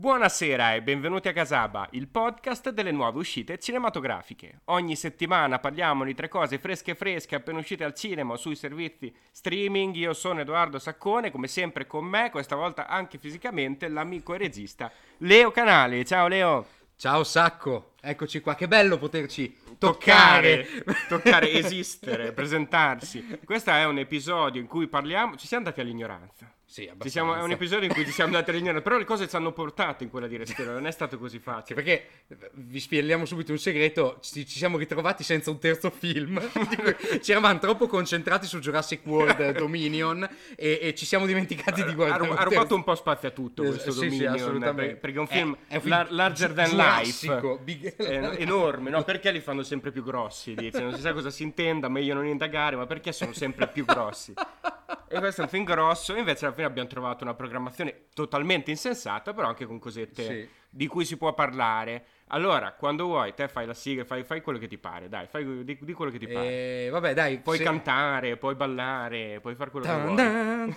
Buonasera e benvenuti a Casaba, il podcast delle nuove uscite cinematografiche. Ogni settimana parliamo di tre cose fresche fresche appena uscite al cinema o sui servizi streaming. Io sono Edoardo Saccone, come sempre con me, questa volta anche fisicamente, l'amico e regista Leo Canali. Ciao Leo! Ciao Sacco, eccoci qua, che bello poterci toccare, toccare, toccare esistere, presentarsi. Questo è un episodio in cui parliamo, ci siamo andati all'ignoranza. Sì, Ci siamo, è un episodio in cui ci siamo andati all'ignoranza, però le cose ci hanno portato in quella direzione, non è stato così facile. Perché vi spieghiamo subito un segreto, ci, ci siamo ritrovati senza un terzo film, ci eravamo troppo concentrati su Jurassic World Dominion e, e ci siamo dimenticati di guardare. Ha, ha rubato un po' spazio a tutto questo sì, Dominion, sì, assolutamente. perché è un film, è, è un film lar- larger than life, big- enorme, no? Perché li fanno sempre più grossi, dice, non si sa cosa si intenda, meglio non indagare, ma perché sono sempre più grossi? E questo è un film grosso, invece alla fine abbiamo trovato una programmazione totalmente insensata, però anche con cosette Sì. Di cui si può parlare. Allora, quando vuoi, te fai la sigla, fai, fai quello che ti pare, dai, fai di, di quello che ti pare. E, vabbè, dai, Puoi se- cantare, puoi ballare, puoi fare quello che vuoi.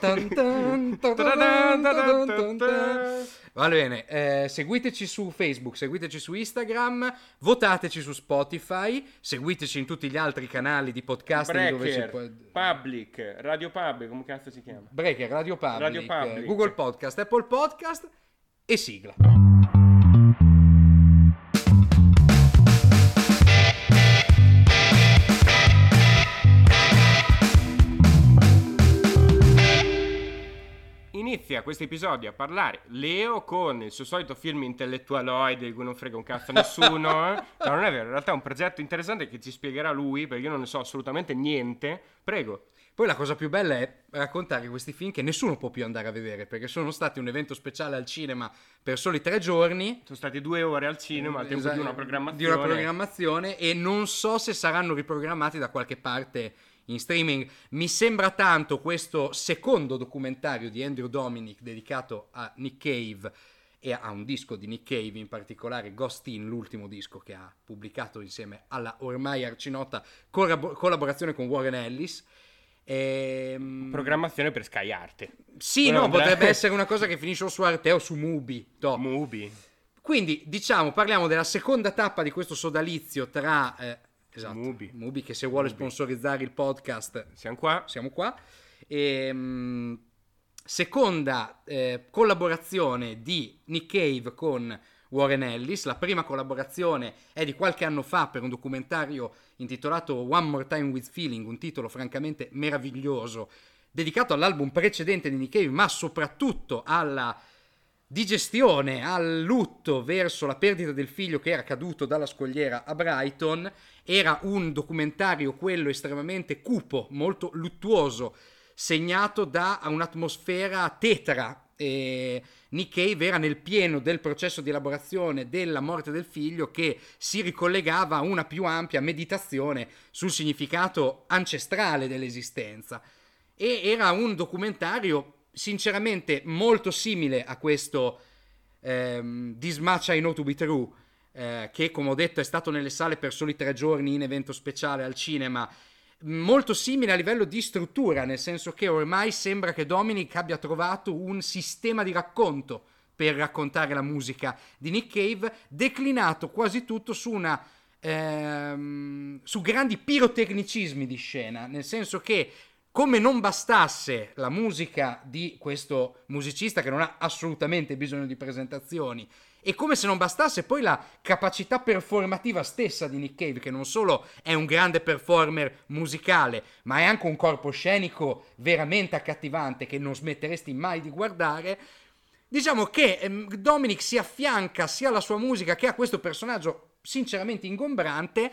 Va bene, eh, seguiteci su Facebook, seguiteci su Instagram, votateci su Spotify, seguiteci in tutti gli altri canali di podcasting dove ci può... Public, Radio Public, come cazzo si chiama? Breaker, Radio Public, Radio Public. eh, Google Podcast, Apple Podcast e sigla. Inizia questo episodio a parlare Leo con il suo solito film intellettualoide di cui non frega un cazzo a nessuno. eh. No, non è vero, in realtà è un progetto interessante che ci spiegherà lui, perché io non ne so assolutamente niente. Prego. Poi la cosa più bella è raccontare questi film che nessuno può più andare a vedere perché sono stati un evento speciale al cinema per soli tre giorni. Sono stati due ore al cinema al tempo Esatto, di una di una programmazione e non so se saranno riprogrammati da qualche parte in streaming. Mi sembra tanto questo secondo documentario di Andrew Dominic dedicato a Nick Cave e a un disco di Nick Cave, in particolare Ghost In, l'ultimo disco che ha pubblicato insieme alla ormai arcinota collab- collaborazione con Warren Ellis. Ehm, Programmazione per Sky Arte. sì, Quello no, andrà- potrebbe essere una cosa che finisce su Arte o su Mubi. toh. Mubi. Quindi, diciamo, parliamo della seconda tappa di questo sodalizio tra... eh, esatto, Mubi. che se vuole Mubi. sponsorizzare il podcast, Siamo qua. siamo qua. Ehm, seconda eh, collaborazione di Nick Cave con Warren Ellis. La prima collaborazione è di qualche anno fa per un documentario intitolato One More Time with Feeling, un titolo francamente meraviglioso, dedicato all'album precedente di Nick Cave, ma soprattutto alla digestione, al lutto verso la perdita del figlio che era caduto dalla scogliera a Brighton. Era un documentario, quello estremamente cupo, molto luttuoso, segnato da un'atmosfera tetra. E Nick Cave era nel pieno del processo di elaborazione della morte del figlio che si ricollegava a una più ampia meditazione sul significato ancestrale dell'esistenza. E era un documentario sinceramente molto simile a questo ehm, This Much I Know To Be True, eh, che come ho detto è stato nelle sale per soli tre giorni in evento speciale al cinema, molto simile a livello di struttura, nel senso che ormai sembra che Dominic abbia trovato un sistema di racconto per raccontare la musica di Nick Cave, declinato quasi tutto su una ehm, su grandi pirotecnicismi di scena, nel senso che come non bastasse la musica di questo musicista che non ha assolutamente bisogno di presentazioni e come se non bastasse poi la capacità performativa stessa di Nick Cave che non solo è un grande performer musicale ma è anche un corpo scenico veramente accattivante che non smetteresti mai di guardare diciamo che ehm, Dominic si affianca sia alla sua musica che a questo personaggio sinceramente ingombrante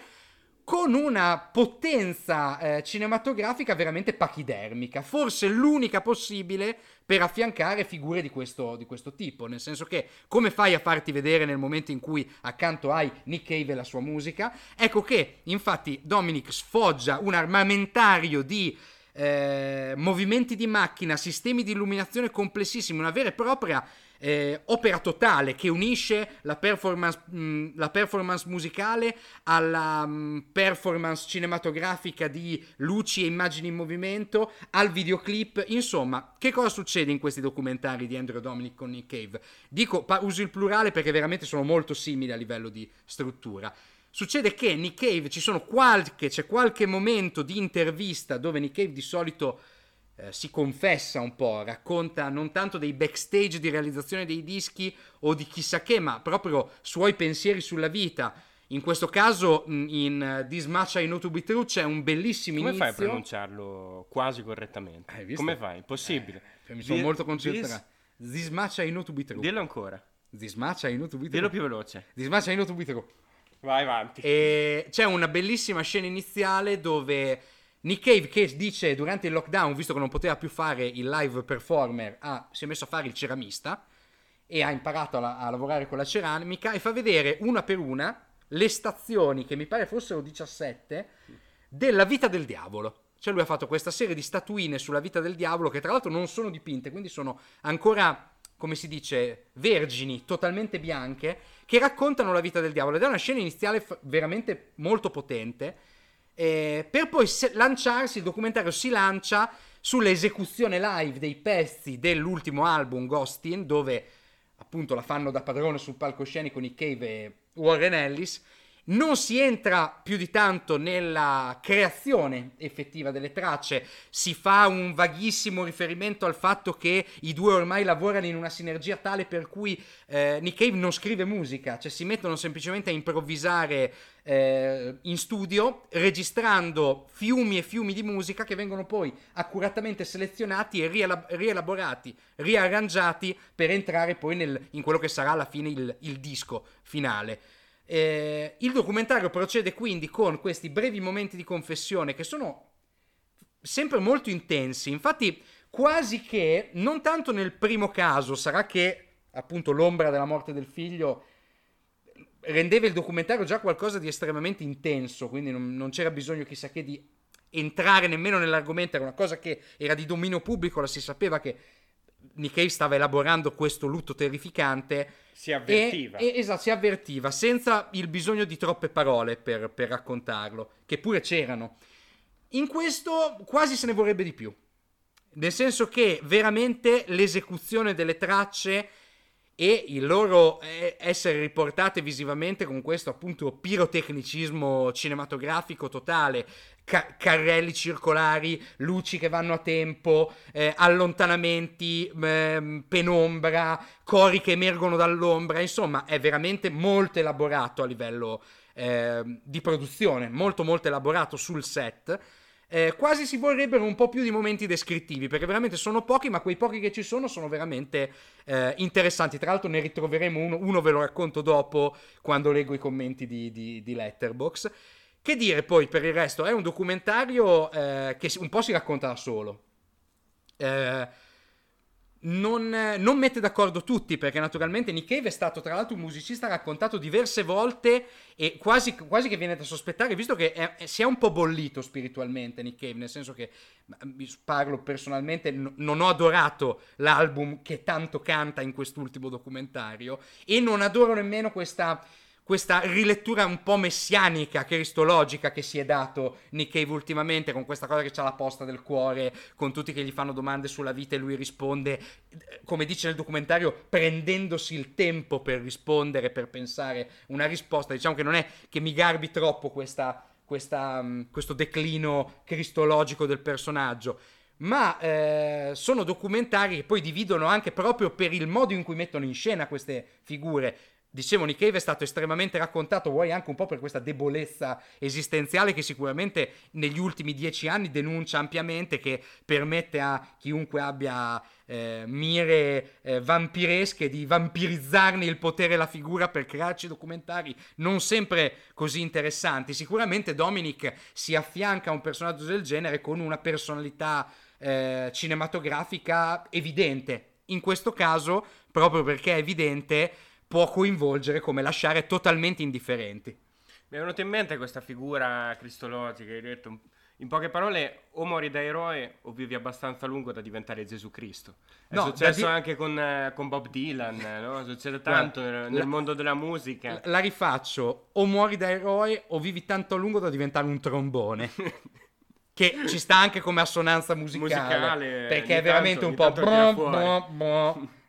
con una potenza eh, cinematografica veramente pachidermica, forse l'unica possibile per affiancare figure di questo, di questo tipo, nel senso che come fai a farti vedere nel momento in cui accanto hai Nick Cave e la sua musica? Ecco che infatti Dominic sfoggia un armamentario di eh, movimenti di macchina, sistemi di illuminazione complessissimi, una vera e propria eh, opera totale che unisce la performance, mh, la performance musicale alla mh, performance cinematografica di luci e immagini in movimento, al videoclip. Insomma, che cosa succede in questi documentari di Andrew Dominic con Nick Cave? Dico, pa- uso il plurale perché veramente sono molto simili a livello di struttura. Succede che Nick Cave ci sono qualche, c'è qualche momento di intervista dove Nick Cave di solito eh, si confessa un po', racconta non tanto dei backstage di realizzazione dei dischi o di chissà che, ma proprio suoi pensieri sulla vita. In questo caso, in This Much I Know To Be True c'è un bellissimo Come inizio. fai a pronunciarlo quasi correttamente? Hai visto? Come fai? Possibile. Eh, mi sono Di- molto concentrato. This Much I Know To Be True. Dillo ancora. This Much I Know To Be True. Dillo più veloce. This Much I Know To Be True. Vai avanti. E c'è una bellissima scena iniziale dove Nick Cave che dice durante il lockdown, visto che non poteva più fare il live performer, ha- si è messo a fare il ceramista e ha imparato a, a lavorare con la ceramica e fa vedere una per una le stazioni, che mi pare fossero 17, della vita del diavolo. Cioè lui ha fatto questa serie di statuine sulla vita del diavolo che tra l'altro non sono dipinte, quindi sono ancora, come si dice, vergini, totalmente bianche, che raccontano la vita del diavolo. Ed è una scena iniziale veramente molto potente. Eh, per poi se- lanciarsi, il documentario si lancia sull'esecuzione live dei pezzi dell'ultimo album Ghostin, dove appunto la fanno da padrone sul palcoscenico Nick Cave e Warren Ellis. Non si entra più di tanto nella creazione effettiva delle tracce, si fa un vaghissimo riferimento al fatto che i due ormai lavorano in una sinergia tale per cui eh, Nick Cave non scrive musica, cioè si mettono semplicemente a improvvisare eh, in studio, registrando fiumi e fiumi di musica che vengono poi accuratamente selezionati e riela- rielaborati, riarrangiati per entrare poi nel- in quello che sarà alla fine il, il disco finale. Eh, il documentario procede quindi con questi brevi momenti di confessione che sono sempre molto intensi. Infatti, quasi che non tanto nel primo caso, sarà che appunto l'ombra della morte del figlio rendeva il documentario già qualcosa di estremamente intenso, quindi non, non c'era bisogno chissà che di entrare nemmeno nell'argomento, era una cosa che era di dominio pubblico, la si sapeva che Nick Cave stava elaborando questo lutto terrificante Si avvertiva. e, e- esatto, si avvertiva senza il bisogno di troppe parole per, per raccontarlo, che pure c'erano. In questo quasi se ne vorrebbe di più. Nel senso che veramente l'esecuzione delle tracce e il loro eh, essere riportate visivamente con questo appunto pirotecnicismo cinematografico totale, ca- carrelli circolari, luci che vanno a tempo, eh, allontanamenti, ehm, penombra, cori che emergono dall'ombra, insomma è veramente molto elaborato a livello ehm, di produzione, molto molto elaborato sul set. Eh, quasi si vorrebbero un po' più di momenti descrittivi, perché veramente sono pochi, ma quei pochi che ci sono sono veramente eh, interessanti. Tra l'altro ne ritroveremo uno, uno ve lo racconto dopo, quando leggo i commenti di, di, di Letterbox. Che dire poi per il resto? È un documentario eh, che un po' si racconta da solo. Eh, non, non mette d'accordo tutti perché naturalmente Nick Cave è stato tra l'altro un musicista raccontato diverse volte e quasi, quasi che viene da sospettare visto che è- si è un po' bollito spiritualmente Nick Cave nel senso che parlo personalmente n- non ho adorato l'album che tanto canta in quest'ultimo documentario e non adoro nemmeno questa questa rilettura un po' messianica, cristologica che si è dato Nick Cave ultimamente con questa cosa che c'ha la posta del cuore, con tutti che gli fanno domande sulla vita e lui risponde, come dice nel documentario, prendendosi il tempo per rispondere, per pensare una risposta. Diciamo che non è che mi garbi troppo questa, questa, mm, questo declino cristologico del personaggio. Ma eh, sono documentari che poi dividono anche proprio per il modo in cui mettono in scena queste figure. Dicevo, Nick Cave è stato estremamente raccontato, vuoi anche un po' per questa debolezza esistenziale che sicuramente negli ultimi dieci anni denuncia ampiamente, che permette a chiunque abbia eh, mire eh, vampiresche di vampirizzarne il potere e la figura per crearci documentari non sempre così interessanti. Sicuramente Dominic si affianca a un personaggio del genere con una personalità eh, cinematografica evidente. In questo caso, proprio perché è evidente, può coinvolgere come lasciare totalmente indifferenti. Mi è venuta in mente questa figura cristologica, hai detto, In poche parole, o muori da eroe o vivi abbastanza a lungo da diventare Gesù Cristo. È No, successo di- anche con, eh, con Bob Dylan, no? Succede tanto Guarda, nel, la- mondo della musica. La rifaccio, o muori da eroe o vivi tanto a lungo da diventare un trombone. che ci sta anche come assonanza musicale. Musicale, perché è veramente tanto- un po'... brum.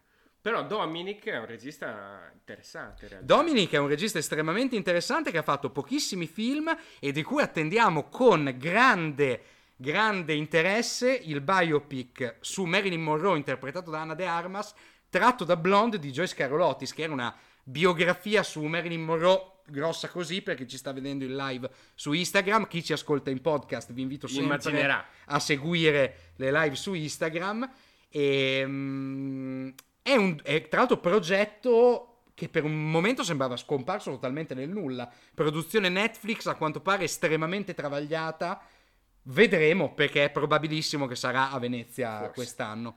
Però Dominic è un regista interessante in realtà. Dominic è un regista estremamente interessante che ha fatto pochissimi film e di cui attendiamo con grande, grande interesse il biopic su Marilyn Monroe interpretato da Anna De Armas, tratto da Blonde di Joyce Carolottis, che era una biografia su Marilyn Monroe grossa così per chi ci sta vedendo in live su Instagram, chi ci ascolta in podcast vi invito sempre Immaginerà. a seguire le live su Instagram e mm, è un è, tra l'altro progetto che per un momento sembrava scomparso totalmente nel nulla produzione Netflix a quanto pare estremamente travagliata vedremo perché è probabilissimo che sarà a Venezia Forse. quest'anno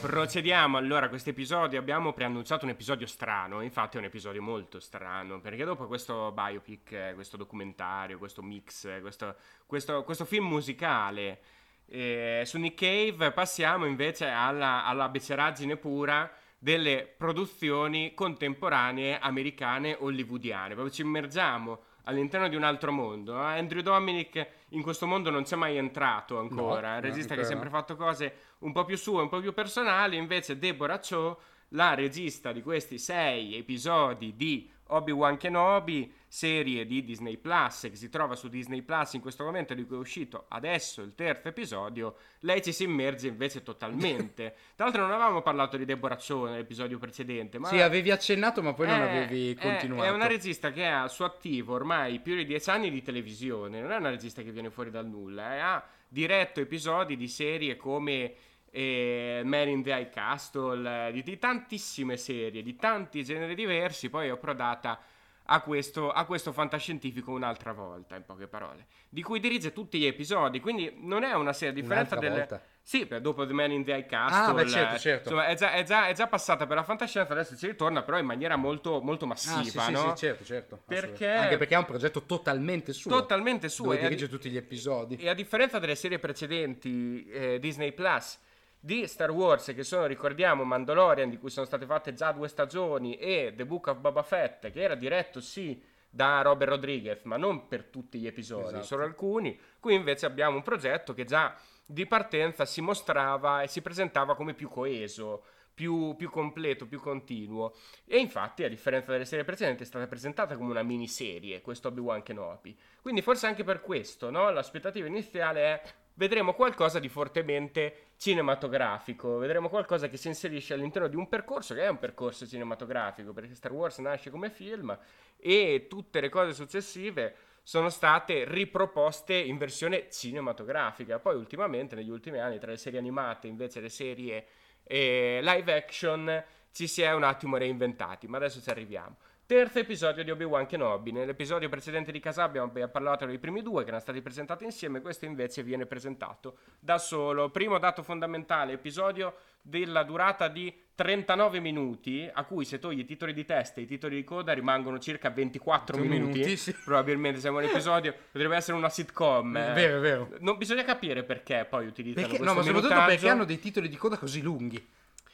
Procediamo allora a questo episodio. Abbiamo preannunciato un episodio strano. Infatti, è un episodio molto strano. Perché dopo questo biopic, eh, questo documentario, questo mix, eh, questo, questo- questo film musicale eh, su Nick Cave, passiamo invece alla, alla beceraggine pura delle produzioni contemporanee americane hollywoodiane. Proprio ci immergiamo all'interno di un altro mondo. eh. Andrew Dominic in questo mondo non c'è mai entrato ancora. No, un regista che ha sempre fatto cose un po' più sue, un po' più personali. Invece, Deborah Cho, la regista di questi sei episodi di Obi-Wan Kenobi, serie di Disney Plus che si trova su Disney Plus in questo momento, di cui è uscito adesso il terzo episodio. Lei ci si immerge invece totalmente. Tra l'altro, non avevamo parlato di Deborah Cho nell'episodio precedente, ma sì avevi accennato ma poi non è- avevi è- continuato È una regista che ha suo attivo ormai più di dieci anni di televisione. Non è una regista che viene fuori dal nulla. eh, Ha diretto episodi di serie come eh, Man in the High Castle, eh, di, di tantissime serie, di tanti generi diversi. Poi è approdata a questo, a questo fantascientifico un'altra volta, in poche parole, di cui dirige tutti gli episodi. Quindi non è una serie, a differenza delle. volta. Sì, dopo The Man in the High Castle. Ah, beh, certo, certo. Insomma, è già, è già- è già passata per la fantascienza, adesso ci ritorna, però in maniera molto, molto Ah, sì, massiva, sì, no? sì, certo, certo. Perché-. Anche perché è un progetto totalmente suo. Totalmente suo. Dove e a- dirige tutti gli episodi. E a differenza delle serie precedenti eh, Disney Plus di Star Wars, che sono, ricordiamo, Mandalorian, di cui sono state fatte già due stagioni, e The Book of Boba Fett, che era diretto sì da Robert Rodriguez, ma non per tutti gli episodi, Esatto. solo alcuni. Qui invece abbiamo un progetto che già di partenza si mostrava e si presentava come più coeso. Più, più completo, più continuo. E infatti, a differenza delle serie precedenti, è stata presentata come una miniserie, questo Obi-Wan Kenobi. Quindi forse anche per questo, no? L'aspettativa iniziale è vedremo qualcosa di fortemente cinematografico, vedremo qualcosa che si inserisce all'interno di un percorso che è un percorso cinematografico, perché Star Wars nasce come film e tutte le cose successive sono state riproposte in versione cinematografica. Poi ultimamente, negli ultimi anni, tra le serie animate invece le serie eh, live action, ci si è un attimo reinventati, ma adesso ci arriviamo. Terzo episodio di Obi-Wan Kenobi. Nell'episodio precedente di Casa abbiamo parlato dei primi due che erano stati presentati insieme, questo invece viene presentato da solo. Primo dato fondamentale, episodio della durata di 39 minuti, a cui se togli i titoli di testa e i titoli di coda rimangono circa 24 Due minuti. minuti, sì. Probabilmente siamo un episodio, potrebbe essere una sitcom. eh. Vero, vero. Non bisogna capire perché poi utilizzano Perché, questo no, ma soprattutto minutaggio. perché hanno dei titoli di coda così lunghi.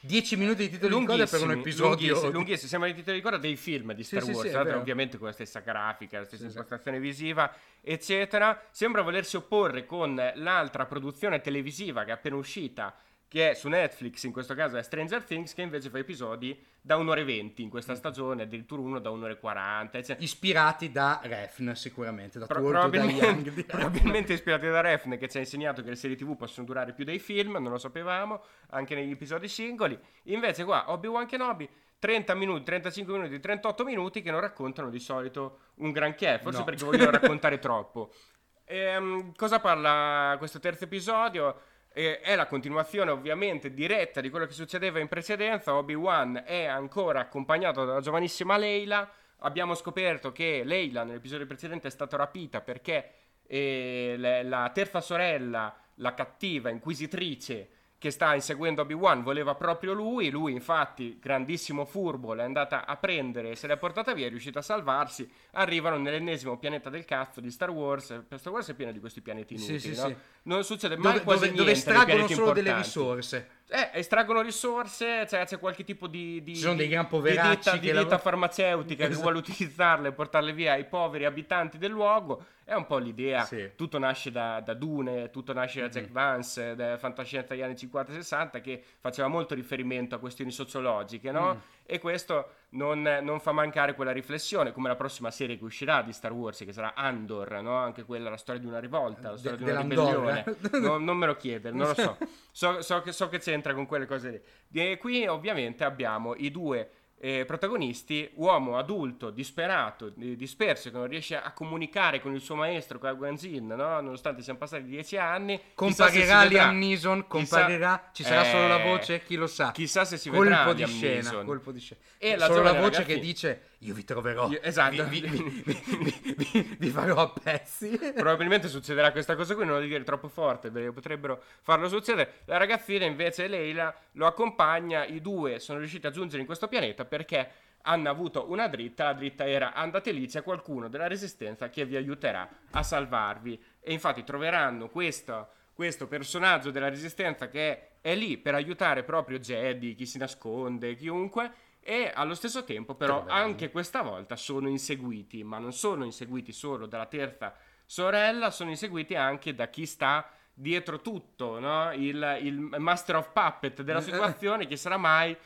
10 minuti di titoli di coda per un episodio. lunghissimi, lunghissimi. Sembrano i titoli di coda dei film di Sì, Star sì, Wars, sì, l'altro vero. ovviamente con la stessa grafica, la stessa Sì, sì. impostazione visiva, eccetera. Sembra volersi opporre con l'altra produzione televisiva che è appena uscita, che è su Netflix, in questo caso è Stranger Things, che invece fa episodi da un'ora e venti in Mm. questa stagione, addirittura uno da un'ora e quaranta. Ispirati da Refn, sicuramente. Da Pro- probabilmente, Young. di- probabilmente ispirati da Refn che ci ha insegnato che le serie tv possono durare più dei film, non lo sapevamo, anche negli episodi singoli. Invece qua Obi-Wan Kenobi 30 minuti, 35 minuti, 38 minuti che non raccontano di solito un granché, forse No. perché vogliono raccontare troppo. Ehm, cosa parla questo terzo episodio? Eh, è la continuazione ovviamente diretta di quello che succedeva in precedenza. Obi-Wan è ancora accompagnato dalla giovanissima Leila. Abbiamo scoperto che Leila nell'episodio precedente è stata rapita perché eh, la terza sorella, la cattiva inquisitrice, che sta inseguendo Obi-Wan voleva proprio lui, lui infatti, grandissimo furbo, l'è andata a prendere, se l'è portata via, è riuscita a salvarsi, arrivano nell'ennesimo pianeta del cazzo di Star Wars, Star Wars è pieno di questi pianeti inutili, Sì, sì, no? sì. Non succede mai Dove, quasi dove, niente dove estraggono solo delle importanti. risorse. Eh, estraggono risorse, cioè c'è qualche tipo di, di, Ci sono dei gran di ditta, che di ditta lavorano- farmaceutica che Esatto. vuole utilizzarle e portarle via ai poveri abitanti del luogo. È un po' l'idea. Sì. Tutto nasce da, da Dune, tutto nasce da Jack Vance, da fantascienza degli anni 50-60 che faceva molto riferimento a questioni sociologiche, no? Mm. E questo non, non fa mancare quella riflessione, come la prossima serie che uscirà di Star Wars, che sarà Andor, no? Anche quella, la storia di una rivolta, la storia De- di una ribellione. Non, non me lo chiedere, non lo so. So, so che, so che c'entra con quelle cose lì. E qui ovviamente abbiamo i due eh, protagonisti, uomo adulto, disperato, di- disperso, che non riesce a comunicare con il suo maestro, con Guanzin, no? nonostante siano passati dieci anni. Chissà Comparirà. Liam Neeson, Chissà- comparirà, ci sarà solo la Eh, voce, chi lo sa. Chissà se si colpo vedrà di Liam scena, Neeson. colpo di scena. E la solo la voce ragazzina- che dice io vi troverò, Io- esatto. vi, vi- vi- vi- farò a pezzi. Probabilmente succederà questa cosa qui, non lo dire troppo forte perché potrebbero farlo succedere. La ragazzina invece, Leila, lo accompagna, i due sono riusciti a giungere in questo pianeta perché hanno avuto una dritta, la dritta era andate lì, c'è qualcuno della resistenza che vi aiuterà a salvarvi. E infatti troveranno questo, questo personaggio della resistenza che è lì per aiutare proprio Jedi, chi si nasconde, chiunque. E allo stesso tempo, però, anche questa volta sono inseguiti, ma non sono inseguiti solo dalla terza sorella, sono inseguiti anche da chi sta dietro tutto, no? il, il master of puppet della situazione, che sarà mai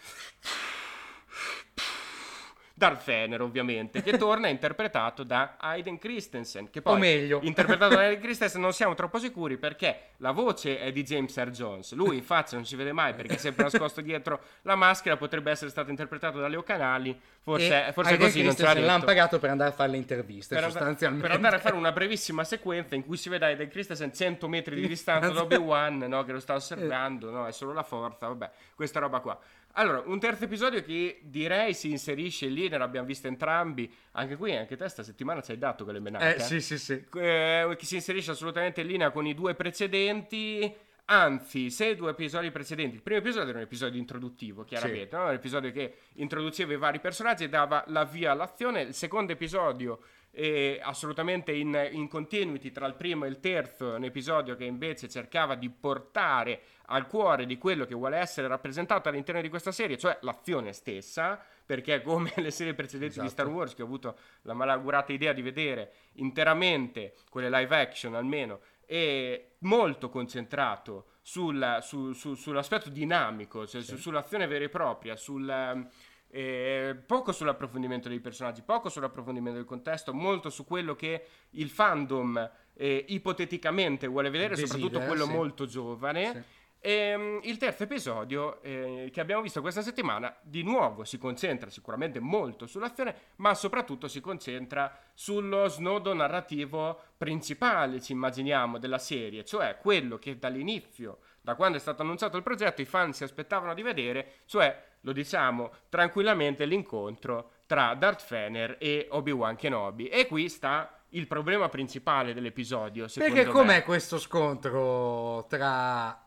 Darth Fener, ovviamente, che torna interpretato da Hayden Christensen, che poi O meglio. interpretato da Hayden Christensen non siamo troppo sicuri perché la voce è di James Earl Jones, lui in faccia non si vede mai perché è sempre nascosto dietro la maschera, potrebbe essere stato interpretato da Leo Canali, forse, E forse così non ce l'ha Christensen l'hanno detto. pagato per andare a fare le interviste, Per, andare- sostanzialmente. per andare a fare una brevissima sequenza in cui si vede Hayden Christensen 100 metri di distanza da Obi-Wan no, che lo sta osservando, no, è solo la forza, vabbè, questa roba qua. Allora, un terzo episodio che direi si inserisce lì, ne abbiamo visto entrambi, anche qui, anche te sta settimana ci hai dato quelle menate. Eh, sì, sì, sì. eh, che si inserisce assolutamente in linea con i due precedenti. Anzi, se i due episodi precedenti, il primo episodio era un episodio introduttivo, chiaramente, no? un episodio che introduceva i vari personaggi e dava la via all'azione. Il secondo episodio è assolutamente in, in continuity tra il primo e il terzo, un episodio che invece cercava di portare al cuore di quello che vuole essere rappresentato all'interno di questa serie, cioè l'azione stessa, perché come le serie precedenti di Esatto. Star Wars che ho avuto la malaugurata idea di vedere interamente, quelle live action almeno, è molto concentrato sul- su- su- sull'aspetto dinamico, cioè su- sull'azione vera e propria, sul, eh, poco sull'approfondimento dei personaggi, poco sull'approfondimento del contesto, molto su quello che il fandom eh, ipoteticamente vuole vedere, Desidera, soprattutto quello sì. molto giovane. Sì. Ehm, il terzo episodio eh, che abbiamo visto questa settimana di nuovo si concentra sicuramente molto sull'azione, ma soprattutto si concentra sullo snodo narrativo principale, ci immaginiamo, della serie, cioè quello che dall'inizio, da quando è stato annunciato il progetto, i fan si aspettavano di vedere, cioè, lo diciamo tranquillamente, l'incontro tra Darth Vader e Obi-Wan Kenobi. E qui sta il problema principale dell'episodio, Perché me. com'è questo scontro tra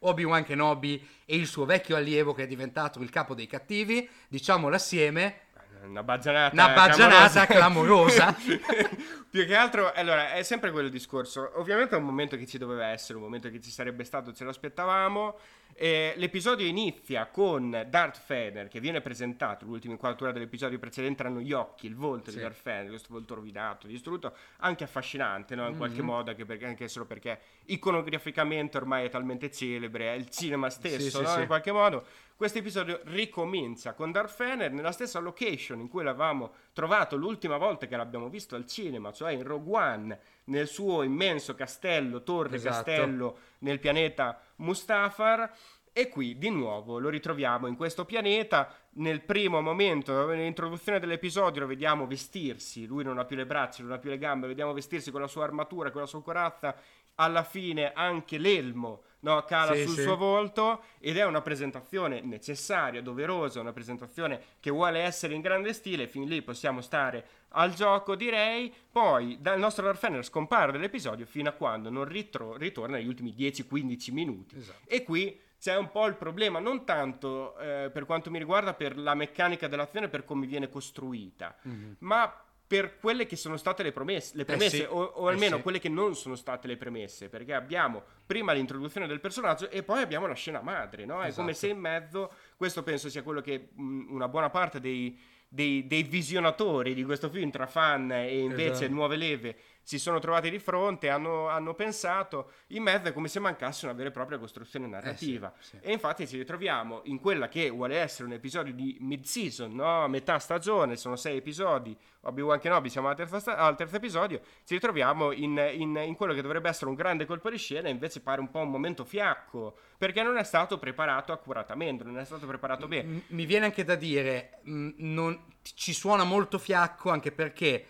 Obi-Wan Kenobi e il suo vecchio allievo che è diventato il capo dei cattivi? Diciamolo assieme. Una baggianata, Una baggianata clamorosa. Più che altro, allora, è sempre quello discorso. Ovviamente è un momento che ci doveva essere, un momento che ci sarebbe stato, ce lo aspettavamo. Eh, l'episodio inizia con Darth Vader che viene presentato. L'ultima inquadratura dell'episodio precedente erano gli occhi, il volto Sì. di Darth Vader, questo volto rovinato, distrutto, anche affascinante, no? In qualche Mhm. modo, anche, perché, anche solo perché iconograficamente ormai è talmente celebre, è il cinema stesso, sì, no? sì. In qualche modo. Questo episodio ricomincia con Darth Vader nella stessa location in cui l'avevamo trovato l'ultima volta che l'abbiamo visto al cinema, cioè in Rogue One, nel suo immenso castello, torre Esatto. castello nel pianeta Mustafar. E qui di nuovo lo ritroviamo in questo pianeta. Nel primo momento, nell'introduzione dell'episodio, lo vediamo vestirsi. Lui non ha più le braccia, non ha più le gambe. Lo vediamo vestirsi con la sua armatura, con la sua corazza. Alla fine anche l'elmo no, cala Sì, sul sì. suo volto. Ed è una presentazione necessaria, doverosa. Una presentazione che vuole essere in grande stile. Fin lì possiamo stare al gioco, direi. Poi dal nostro Darth Vader scompare dall'episodio fino a quando non ritro- ritorna negli ultimi 10-15 minuti. Esatto. E qui c'è un po' il problema, non tanto eh, per quanto mi riguarda per la meccanica dell'azione, per come viene costruita, mm-hmm. ma per quelle che sono state le, promesse, le premesse, eh sì, o, o, almeno eh sì. quelle che non sono state le premesse, perché abbiamo prima l'introduzione del personaggio e poi abbiamo la scena madre, no? È esatto. come se in mezzo, questo penso sia quello che mh, una buona parte dei, dei, dei, visionatori di questo film tra fan e invece esatto. nuove leve si sono trovati di fronte, hanno, hanno, pensato, in mezzo è come se mancasse una vera e propria costruzione narrativa. Eh sì, sì. E infatti ci ritroviamo in quella che vuole essere un episodio di mid-season, no? metà stagione, sono sei episodi, Obi-Wan Kenobi, siamo al terzo, sta- al terzo episodio, ci ritroviamo in, in, in, quello che dovrebbe essere un grande colpo di scena, invece pare un po' un momento fiacco, perché non è stato preparato accuratamente, non è stato preparato bene. Mi viene anche da dire, non, ci suona molto fiacco anche perché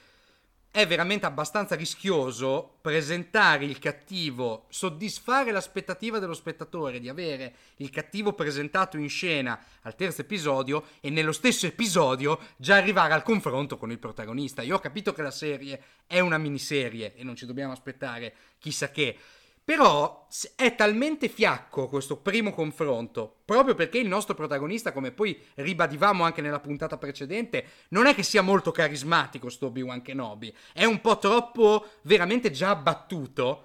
è veramente abbastanza rischioso presentare il cattivo, soddisfare l'aspettativa dello spettatore di avere il cattivo presentato in scena al terzo episodio e nello stesso episodio già arrivare al confronto con il protagonista. Io ho capito che la serie è una miniserie e non ci dobbiamo aspettare chissà che, però è talmente fiacco questo primo confronto, proprio perché il nostro protagonista, come poi ribadivamo anche nella puntata precedente, non è che sia molto carismatico sto Obi-Wan Kenobi, è un po' troppo veramente già abbattuto,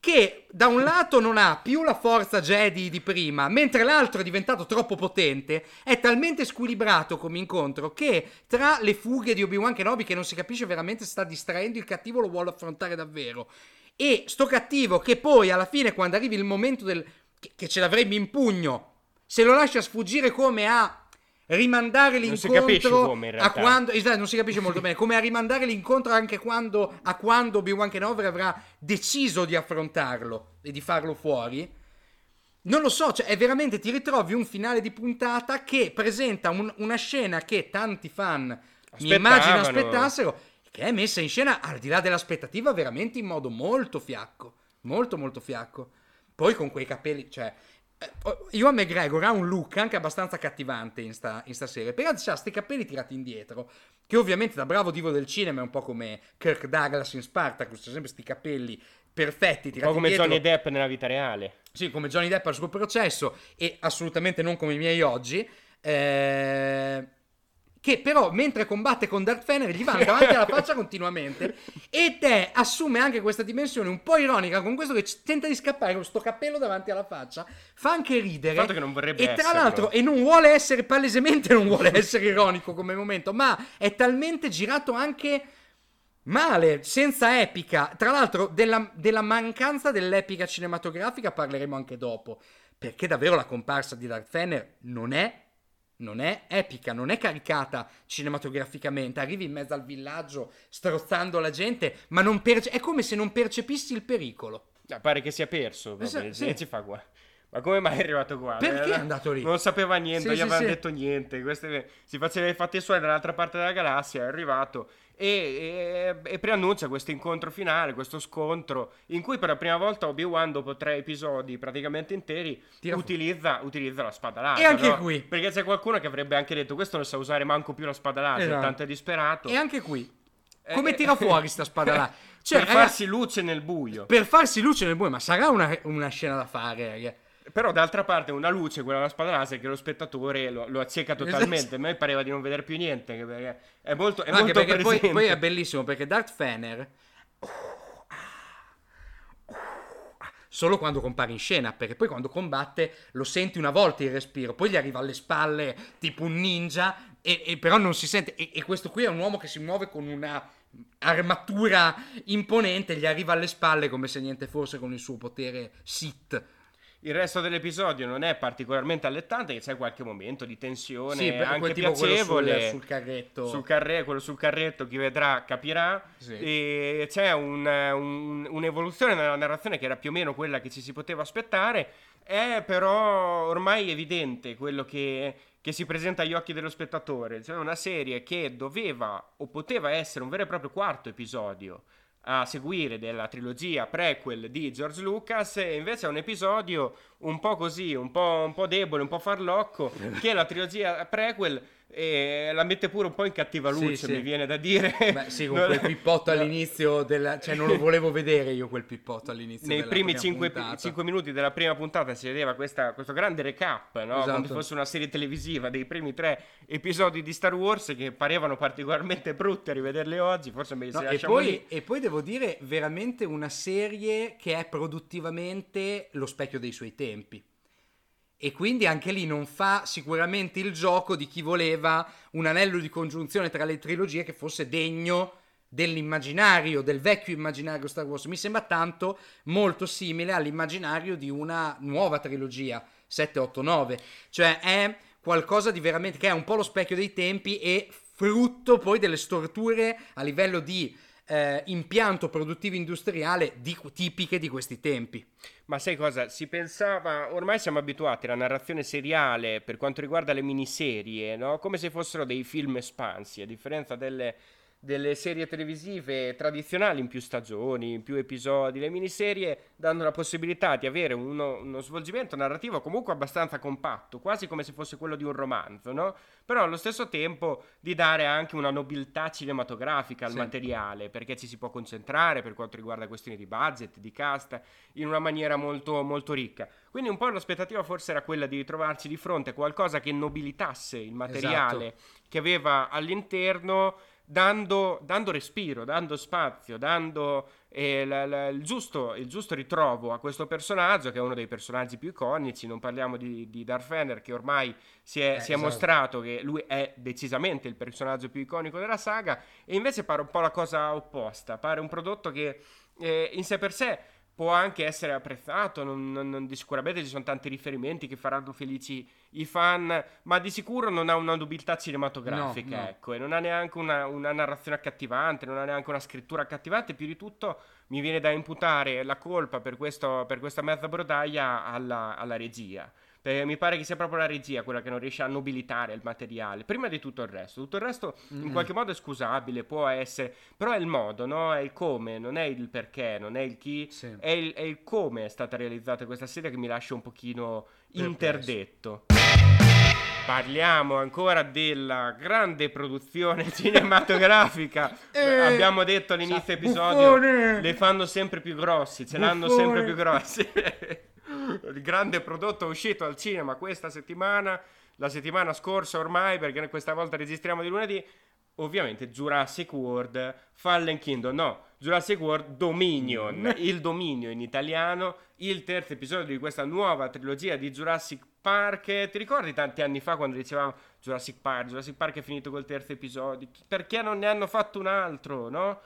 che da un lato non ha più la forza Jedi di prima, mentre l'altro è diventato troppo potente, è talmente squilibrato come incontro che tra le fughe di Obi-Wan Kenobi che non si capisce veramente se sta distraendo il cattivo lo vuole affrontare davvero e sto cattivo che poi alla fine quando arrivi il momento del, che, che ce l'avrebbe in pugno, se lo lascia sfuggire come a rimandare l'incontro come, a quando esatto, non si capisce molto bene come a rimandare l'incontro anche quando a quando Obi-Wan Kenobi avrà deciso di affrontarlo e di farlo fuori. Non lo so, cioè è veramente ti ritrovi un finale di puntata che presenta un, una scena che tanti fan mi immagino aspettassero che è messa in scena al di là dell'aspettativa veramente in modo molto fiacco, molto molto fiacco. Poi con quei capelli, cioè eh, McGregor ha un look anche abbastanza cattivante in sta, in sta serie, però ha questi capelli tirati indietro, che ovviamente da bravo divo del cinema è un po' come Kirk Douglas in Spartacus, c'è sempre questi capelli perfetti tirati un po' come indietro. Johnny Depp nella vita reale. Sì, come Johnny Depp al suo processo e assolutamente non come i miei oggi. Eh che però mentre combatte con Darth Fener gli vanno davanti alla faccia continuamente e te assume anche questa dimensione un po' ironica con questo che tenta di scappare con questo cappello davanti alla faccia fa anche ridere fatto che non vorrebbe e tra esserlo. l'altro e non vuole essere palesemente non vuole essere ironico come momento ma è talmente girato anche male, senza epica. Tra l'altro, della, della, mancanza dell'epica cinematografica parleremo anche dopo. Perché davvero la comparsa di Darth Fener non è non è epica, non è caricata cinematograficamente. Arrivi in mezzo al villaggio strozzando la gente, ma non perce- è come se non percepissi il pericolo. Ah, pare che sia perso. Esatto, sì. ci fa qua. Ma come mai è arrivato qua? Perché è andato lì? Non sapeva niente, sì, gli sì, avevano detto niente. Queste, si faceva i fatti suoi dall'altra parte della galassia, è arrivato e, e, e, preannuncia questo incontro finale, questo scontro in cui per la prima volta Obi-Wan dopo tre episodi praticamente interi utilizza, utilizza, la spada laser. E anche no? qui. Perché c'è qualcuno che avrebbe anche detto questo non sa usare manco più la spada laser, esatto. tanto è disperato. E anche qui. Come eh, tira fuori sta spada laser? Cioè, per farsi luce nel buio. Per farsi luce nel buio, ma sarà una, una scena da fare, ragazzi. Però d'altra parte una luce, quella della spada laser, che lo spettatore lo, lo acceca esatto. totalmente. A me pareva di non vedere più niente, perché è molto, è molto perché poi, poi, è bellissimo, perché Darth Fener... Solo quando compare in scena, perché poi quando combatte lo senti una volta il respiro, poi gli arriva alle spalle tipo un ninja, e, e però non si sente. E, e questo qui è un uomo che si muove con una armatura imponente, gli arriva alle spalle come se niente fosse con il suo potere Sith il resto dell'episodio non è particolarmente allettante, che c'è qualche momento di tensione sì, anche piacevole sul, sul, carretto. Sul carre, quello sul carretto, chi vedrà capirà. Sì. E c'è un, un, un'evoluzione nella narrazione che era più o meno quella che ci si poteva aspettare. È però ormai evidente quello che, che si presenta agli occhi dello spettatore. Cioè una serie che doveva o poteva essere un vero e proprio quarto episodio a seguire della trilogia prequel di George Lucas e invece è un episodio un po' così, un po', un po', debole, un po' farlocco che la trilogia prequel e la mette pure un po' in cattiva luce, Sì, sì. mi viene da dire. Beh, sì, con quel pippotto all'inizio della... cioè non lo volevo vedere io quel pippotto all'inizio Nei primi prima 5, puntata. minuti della prima puntata si vedeva questa- questo grande recap, no? come Esatto. se fosse una serie televisiva dei primi tre episodi di Star Wars che parevano particolarmente brutti a rivederli oggi, forse me li No, e, poi, lì. e poi devo dire veramente una serie che è produttivamente lo specchio dei suoi tempi. E quindi anche lì non fa sicuramente il gioco di chi voleva un anello di congiunzione tra le trilogie che fosse degno dell'immaginario, del vecchio immaginario Star Wars. Mi sembra tanto molto simile all'immaginario di una nuova trilogia, 7, 8, 9. Cioè è qualcosa di veramente che è un po' lo specchio dei tempi e frutto poi delle storture a livello di eh, impianto produttivo industriale di- tipiche di questi tempi. Ma sai cosa? Si pensava, ormai siamo abituati alla narrazione seriale per quanto riguarda le miniserie, no? Come se fossero dei film espansi, a differenza delle, delle serie televisive tradizionali in più stagioni, in più episodi. Le miniserie danno la possibilità di avere uno, uno svolgimento narrativo comunque abbastanza compatto, quasi come se fosse quello di un romanzo, no? Però allo stesso tempo di dare anche una nobiltà cinematografica al Sì. materiale, perché ci si può concentrare per quanto riguarda questioni di budget, di cast, in una maniera molto, molto ricca. Quindi un po' l'aspettativa forse era quella di ritrovarci di fronte a qualcosa che nobilitasse il materiale che aveva all'interno, dando, dando respiro, dando spazio, dando eh, la- la- il, giusto, il giusto ritrovo a questo personaggio, che è uno dei personaggi più iconici. Non parliamo di, di Darth Vader, che ormai si è, Eh, si è esatto. mostrato che lui è decisamente il personaggio più iconico della saga, e invece pare un po' la cosa opposta. Pare un prodotto che eh, in sé per sé può anche essere apprezzato, non, non- non- sicuramente ci sono tanti riferimenti che faranno felici i fan, ma di sicuro non ha una nobiltà cinematografica, No, no. ecco, e non ha neanche una, una narrazione accattivante, non ha neanche una scrittura accattivante, più di tutto mi viene da imputare la colpa per, questo, per questa mezza brodaglia alla, alla regia. Perché mi pare che sia proprio la regia quella che non riesce a nobilitare il materiale. Prima di tutto il resto. Tutto il resto in Mm. qualche modo è scusabile, può essere. Però è il modo, no? È il come, non è il perché, non è il chi. Sì. È il, è il come è stata realizzata questa serie che mi lascia un pochino interdetto. Parliamo ancora della grande produzione cinematografica. Eh, Abbiamo detto all'inizio episodio, buffone! le fanno sempre più grossi, ce l'hanno Buffone! sempre più grossi. Il grande prodotto uscito al cinema questa settimana, la settimana scorsa ormai, perché questa volta registriamo di lunedì, ovviamente Jurassic World Fallen Kingdom, no, Jurassic World Dominion, il dominio in italiano, il terzo episodio di questa nuova trilogia di Jurassic Park. Ti ricordi tanti anni fa quando dicevamo Jurassic Park, Jurassic Park è finito col terzo episodio, perché non ne hanno fatto un altro, no?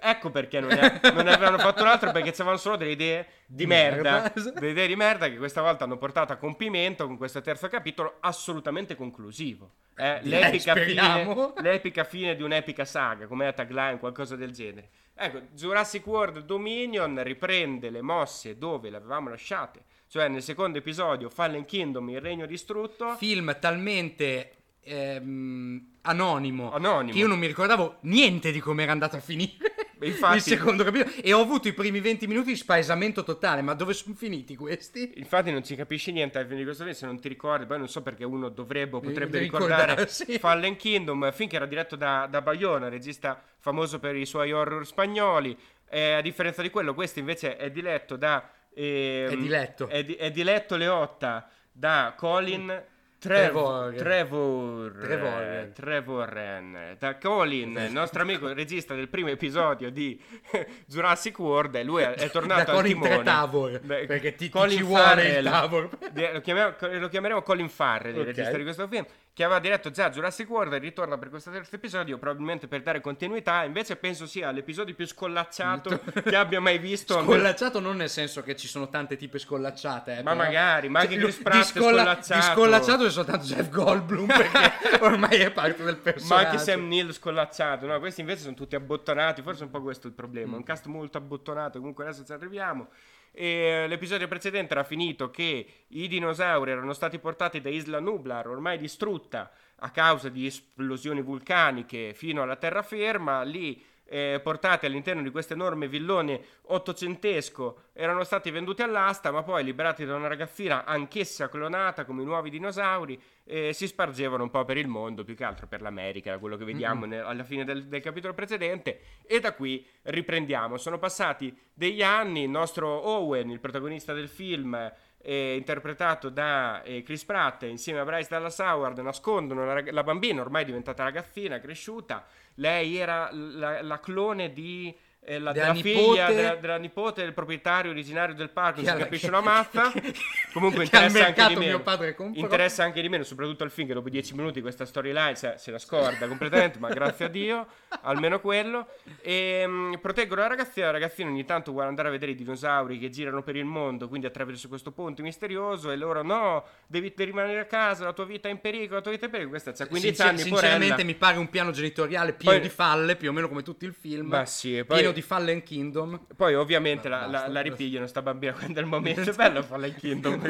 Ecco perché non ne, non ne avevano fatto un altro, perché c'erano solo delle idee di, Di merda, merda. delle idee di merda che questa volta hanno portato a compimento con questo terzo capitolo assolutamente conclusivo. Eh, l'epica, fine, l'epica fine di un'epica saga, come la tagline, qualcosa del genere. Ecco, Jurassic World Dominion riprende le mosse dove le avevamo lasciate, cioè nel secondo episodio Fallen Kingdom, il regno distrutto. Film talmente ehm, anonimo, Anonimo. che io non mi ricordavo niente di come era andato a finire. Infatti- il secondo capitolo e ho avuto i primi 20 minuti di spaesamento totale ma dove sono finiti questi? Infatti non ci capisci niente alla fine di questo film se non ti ricordi, poi non so perché uno dovrebbe o potrebbe ricordare. Fallen Kingdom, film che era diretto da, da Bayona, regista famoso per i suoi horror spagnoli, Eh, a differenza di quello questo invece è diretto da... ehm, È diletto. È, di- è diletto Leotta da Colin... Trevor. Trevor, Trevor. eh, Trevorren, da Colin, il nostro amico regista del primo episodio di Jurassic World, e lui è, è tornato Da al Colin timone. Tavor, Beh, perché ti- Colin ci vuole il. Tavor. Lo chiamiamo, lo chiameremo Colin Farrell, il Ok. regista di questo film, che aveva diretto già Jurassic World e ritorna per questo terzo episodio, probabilmente per dare continuità. Invece penso sia l'episodio più scollacciato che abbia mai visto. Scollacciato non nel senso che ci sono tante tipe scollacciate, eh, Ma però- magari, ma anche Cioè, Chris Pratt è scollacciato. Di scollacciato c'è soltanto Jeff Goldblum perché ormai è parte del Ma personaggio. anche Sam Neill scollacciato, no? Questi invece sono tutti abbottonati, forse è un po' questo il problema. Mm. Un cast molto abbottonato, comunque adesso ci arriviamo. E eh, l'episodio precedente era finito che i dinosauri erano stati portati da Isla Nublar, ormai distrutta a causa di esplosioni vulcaniche, fino alla terraferma. Lì eh, portati all'interno di questo enorme villone ottocentesco erano stati venduti all'asta, ma poi liberati da una ragazzina anch'essa clonata come i nuovi dinosauri, eh, si spargevano un po' per il mondo, più che altro per l'America, da quello che vediamo mm-hmm. nel, alla fine del, del, capitolo precedente. E da qui riprendiamo. Sono passati degli anni, il nostro Owen, il protagonista del film, eh, interpretato da eh, Chris Pratt insieme a Bryce Dallas Howard nascondono la, la, bambina ormai diventata ragazzina cresciuta. Lei era la, la clone di la, della, della figlia della, della, nipote del proprietario originario del parco, non si capisce una mazza. Comunque interessa anche di meno. Interessa anche di meno, soprattutto al film che dopo dieci minuti questa storyline se, se la scorda completamente, ma grazie a Dio, almeno quello. E um, proteggono la ragazzina, la ragazzina ogni tanto vuole andare a vedere i dinosauri che girano per il mondo, quindi attraverso questo ponte misterioso e loro no, devi, devi rimanere a casa, la tua vita è in pericolo, la tua vita è in pericolo. Questa c'ha 15 Sincer- anni, Sinceramente porella. mi pare un piano genitoriale pieno poi, di falle, più o meno come tutto il film. Ma sì, poi, pieno di Fallen Kingdom. Poi ovviamente la, la, la, ripigliano sta bambina quando è il momento. È bello Fallen Kingdom.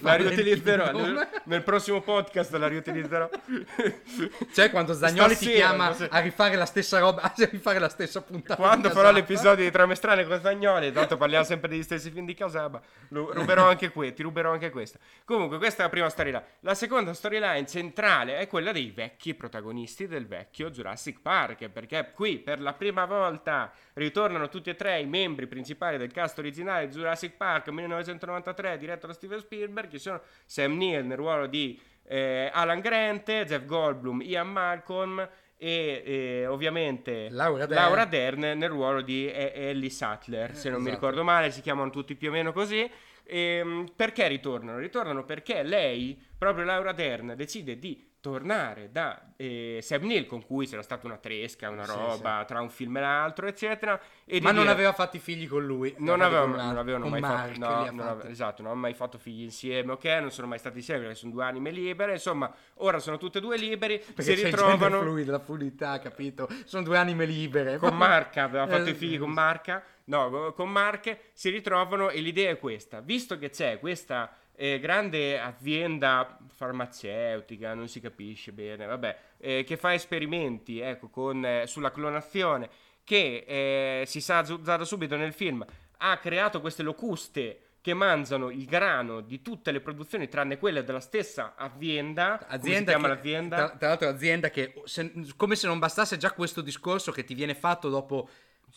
la riutilizzerò nel, nel, prossimo podcast la riutilizzerò. Cioè quando Zagnoli Stasera, ti chiama se... a rifare la stessa roba, a rifare la stessa puntata. Quando farò l'episodio di Trame Strane con Zagnoli, tanto parliamo sempre degli stessi film di Casaba, ruberò anche qui, ti ruberò anche questa. Comunque questa è la prima storyline. La seconda storyline centrale è quella dei vecchi protagonisti del vecchio Jurassic Park, perché qui per la prima volta ritornano tutti e tre i membri principali del cast originale di Jurassic Park 1993 diretto da Steven Spielberg che sono Sam Neill nel ruolo di eh, Alan Grant, Jeff Goldblum, Ian Malcolm e eh, ovviamente Laura Dern. Laura Dern. nel ruolo di Ellie Sattler, se non esatto. mi ricordo male, si chiamano tutti più o meno così. E, ehm, perché ritornano? Ritornano perché lei, proprio Laura Dern, decide di tornare da eh, Sam Neill con cui c'era stata una tresca, una roba sì. tra un film e l'altro, eccetera. E Ma non dire... aveva fatto i figli con lui. Non, aveva, non avevano mai Mark, fatto, no, non aveva, esatto, non hanno mai fatto figli insieme, ok? Non sono mai stati insieme perché sono due anime libere. Insomma, ora sono tutte e due liberi. Perché si ritrovano. fluida, la fluidità, capito? Sono due anime libere. Con Marca, aveva fatto i figli con Marca. No, con Marche si ritrovano e l'idea è questa. Visto che c'è questa eh, grande azienda farmaceutica, non si capisce bene, vabbè, eh, che fa esperimenti ecco, con, eh, sulla clonazione, che eh, si sa da subito nel film, ha creato queste locuste che mangiano il grano di tutte le produzioni tranne quelle della stessa azienda. Azienda si l'azienda? Tra, tra, l'altro azienda che, se, come se non bastasse già questo discorso che ti viene fatto dopo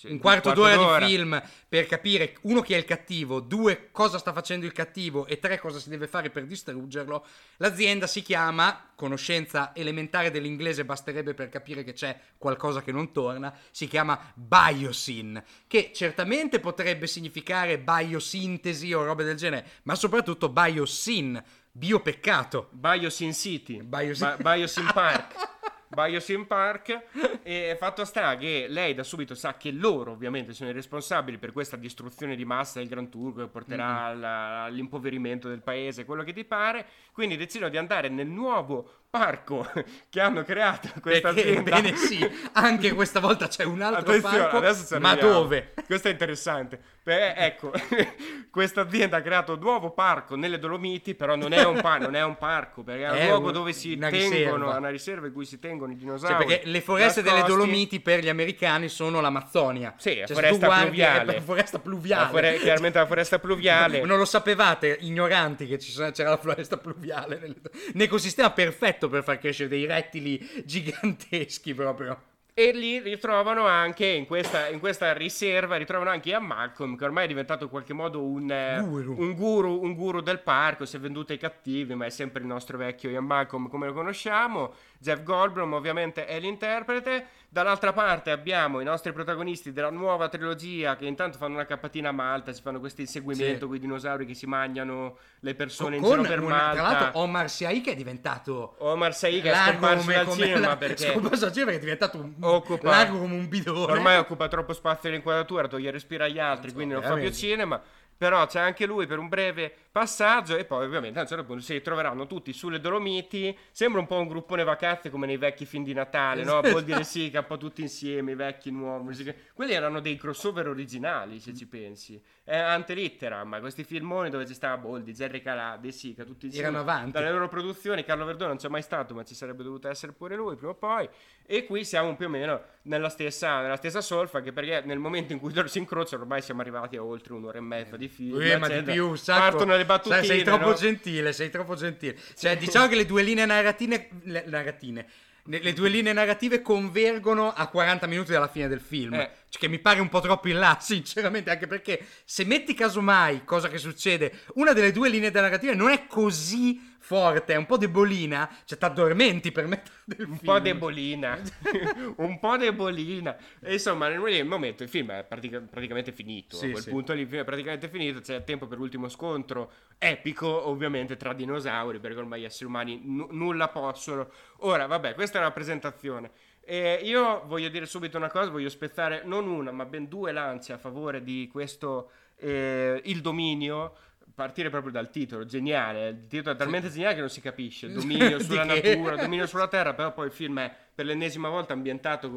un quarto, d'ora, d'ora, di film per capire uno chi è il cattivo, due cosa sta facendo il cattivo e tre cosa si deve fare per distruggerlo, l'azienda si chiama, conoscenza elementare dell'inglese basterebbe per capire che c'è qualcosa che non torna, si chiama Biosyn, che certamente potrebbe significare biosintesi o robe del genere, ma soprattutto Biosyn, biopeccato. Biosyn City, Biosyn, Bi- Biosyn Park. Biosim Park e fatto sta che lei da subito sa che loro ovviamente sono i responsabili per questa distruzione di massa del Gran Turco che porterà mm-hmm. all'impoverimento del paese, quello che ti pare, quindi decidono di andare nel nuovo parco che hanno creato questa Perché, azienda. Bene sì, anche questa volta c'è un altro parco, ma dove? Questo è interessante. Beh, ecco, questa azienda ha creato un nuovo parco nelle Dolomiti, però non è un, pa- non è un parco, perché è un è luogo un, dove si tengono, riserva. una riserva in cui si tengono i dinosauri. Cioè, perché le foreste nascosti. delle Dolomiti per gli americani sono l'Amazzonia. Sì, la cioè, foresta guardi, pluviale. È foresta pluviale. La fore- chiaramente la foresta pluviale. non lo sapevate, ignoranti, che c'era la foresta pluviale. Un ecosistema perfetto perfetto per far crescere dei rettili giganteschi proprio. E lì ritrovano anche, in questa, in questa, riserva, ritrovano anche Ian Malcolm, che ormai è diventato in qualche modo un, eh, guru. un, guru, un guru del parco, si è venduto ai cattivi, ma è sempre il nostro vecchio Ian Malcolm come lo conosciamo. Jeff Goldblum ovviamente è l'interprete. Dall'altra parte abbiamo i nostri protagonisti della nuova trilogia che intanto fanno una cappatina a Malta, si fanno questo inseguimento sì. con i dinosauri che si mangiano le persone con in giro per una, Malta. Tra l'altro Omar Sy che è diventato Omar Sy che è scomparso dal come cinema la, perché è scomparso dal cinema è diventato un occupa, largo come un bidone. Ormai occupa troppo spazio nell'inquadratura, toglie respiro agli altri, quindi non fa più cinema. Però c'è anche lui per un breve passaggio e poi ovviamente a un certo punto si ritroveranno tutti sulle Dolomiti, sembra un po' un gruppone vacanze come nei vecchi film di Natale, no? Vuol dire sì, che un po' tutti insieme, i vecchi, nuovi, quelli erano dei crossover originali se ci pensi, è ante litteram, questi filmoni dove ci stava Boldi, Jerry Calà, De Sica, tutti insieme, erano avanti, dalle loro produzioni, Carlo Verdone non c'è mai stato ma ci sarebbe dovuto essere pure lui prima o poi e qui siamo più o meno nella stessa, nella stessa solfa, anche perché nel momento in cui loro si incrociano ormai siamo arrivati a oltre un'ora e mezza di film. Eh, ma di più, sacco, partono le battute. Sei, sei troppo no? gentile, sei troppo gentile. Cioè, diciamo che le due linee narrative, le, narratine, le due linee narrative convergono a 40 minuti dalla fine del film. Eh. Cioè, che mi pare un po' troppo in là, sinceramente, anche perché se metti casomai, cosa che succede, una delle due linee narrative non è così forte, è un po' debolina, cioè t'addormenti per mettere del Un po' debolina, un po' debolina. E insomma, nel momento il film è pratica- praticamente finito. Sì, a quel sì. punto lì il film è praticamente finito, c'è tempo per l'ultimo scontro epico, ovviamente, tra dinosauri, perché ormai gli esseri umani n- nulla possono. Ora, vabbè, questa è una presentazione. E io voglio dire subito una cosa, voglio spezzare non una, ma ben due lance a favore di questo eh, Il Dominio partire proprio dal titolo, geniale. Il titolo è talmente sì. geniale che non si capisce. Dominio sulla natura, dominio sulla terra, però poi il film è per l'ennesima volta ambientato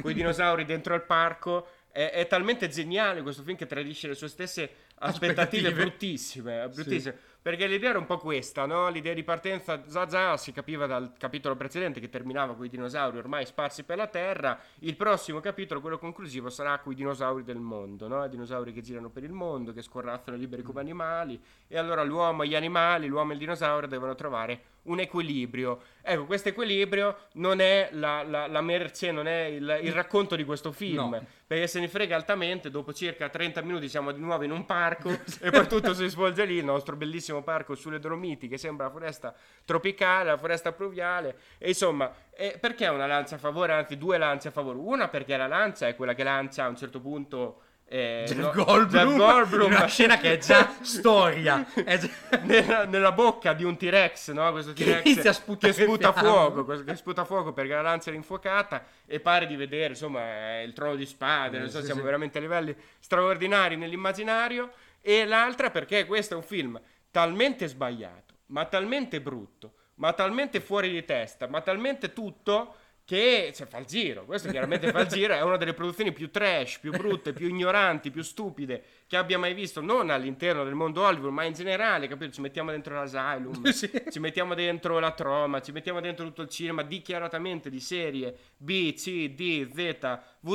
con i dinosauri dentro al parco. È, è, talmente geniale questo film che tradisce le sue stesse aspettative, aspettative. bruttissime. bruttissime. Sì. Perché l'idea era un po' questa, no? L'idea di partenza, già si capiva dal capitolo precedente che terminava con i dinosauri ormai sparsi per la Terra. Il prossimo capitolo, quello conclusivo, sarà con i dinosauri del mondo, no? I dinosauri che girano per il mondo, che scorrazzano liberi come animali. E allora l'uomo e gli animali, l'uomo e il dinosauro devono trovare un equilibrio. Ecco, questo equilibrio non è la, la, la merce, non è il, il, racconto di questo film, no. perché se ne frega altamente, dopo circa 30 minuti siamo di nuovo in un parco e poi tutto si svolge lì, il nostro bellissimo parco sulle Dolomiti che sembra la foresta tropicale, la foresta pluviale, e insomma, eh, perché una lancia a favore, anzi due lance a favore? Una perché la lancia è quella che lancia a un certo punto eh, Jeff, no, Goldblum, Jeff Goldblum una scena che è già storia è già... Nella, nella, bocca di un T-Rex no? questo T-Rex che, che sputa fuoco che sputa fuoco perché la lancia era infuocata e pare di vedere insomma il trono di spade eh, non so, sì, siamo sì. veramente a livelli straordinari nell'immaginario e l'altra perché questo è un film talmente sbagliato ma talmente brutto ma talmente fuori di testa ma talmente tutto che cioè, fa il giro. Questo chiaramente fa il giro. È una delle produzioni più trash, più brutte, più ignoranti, più stupide che abbia mai visto, non all'interno del mondo Hollywood, ma in generale. Capito? Ci mettiamo dentro l'Asylum, sì. ci mettiamo dentro la Troma, ci mettiamo dentro tutto il cinema dichiaratamente di serie B, C, D, Z, W.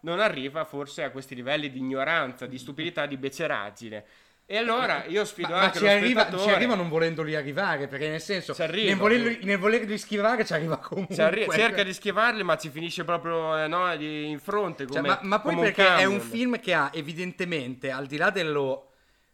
Non arriva forse a questi livelli di ignoranza, di stupidità, di beceraggine. E allora io sfido ma, anche ma ci arriva, ci arriva non volendoli arrivare, perché nel senso, nel, volerli, nel volerli schivare ci arriva comunque. Ci arri- cerca di schivarli, ma ci finisce proprio eh, no, in fronte. Cioè, come, cioè, ma, ma poi perché un è un film che ha evidentemente, al di là dello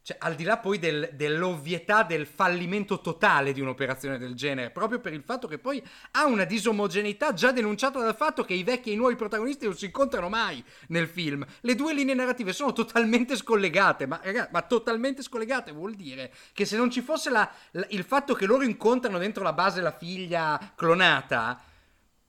cioè, al di là poi del, dell'ovvietà del fallimento totale di un'operazione del genere, proprio per il fatto che poi ha una disomogeneità già denunciata dal fatto che i vecchi e i nuovi protagonisti non si incontrano mai nel film. Le due linee narrative sono totalmente scollegate, ma, ragazzi, ma totalmente scollegate vuol dire che se non ci fosse la, la, il fatto che loro incontrano dentro la base la figlia clonata,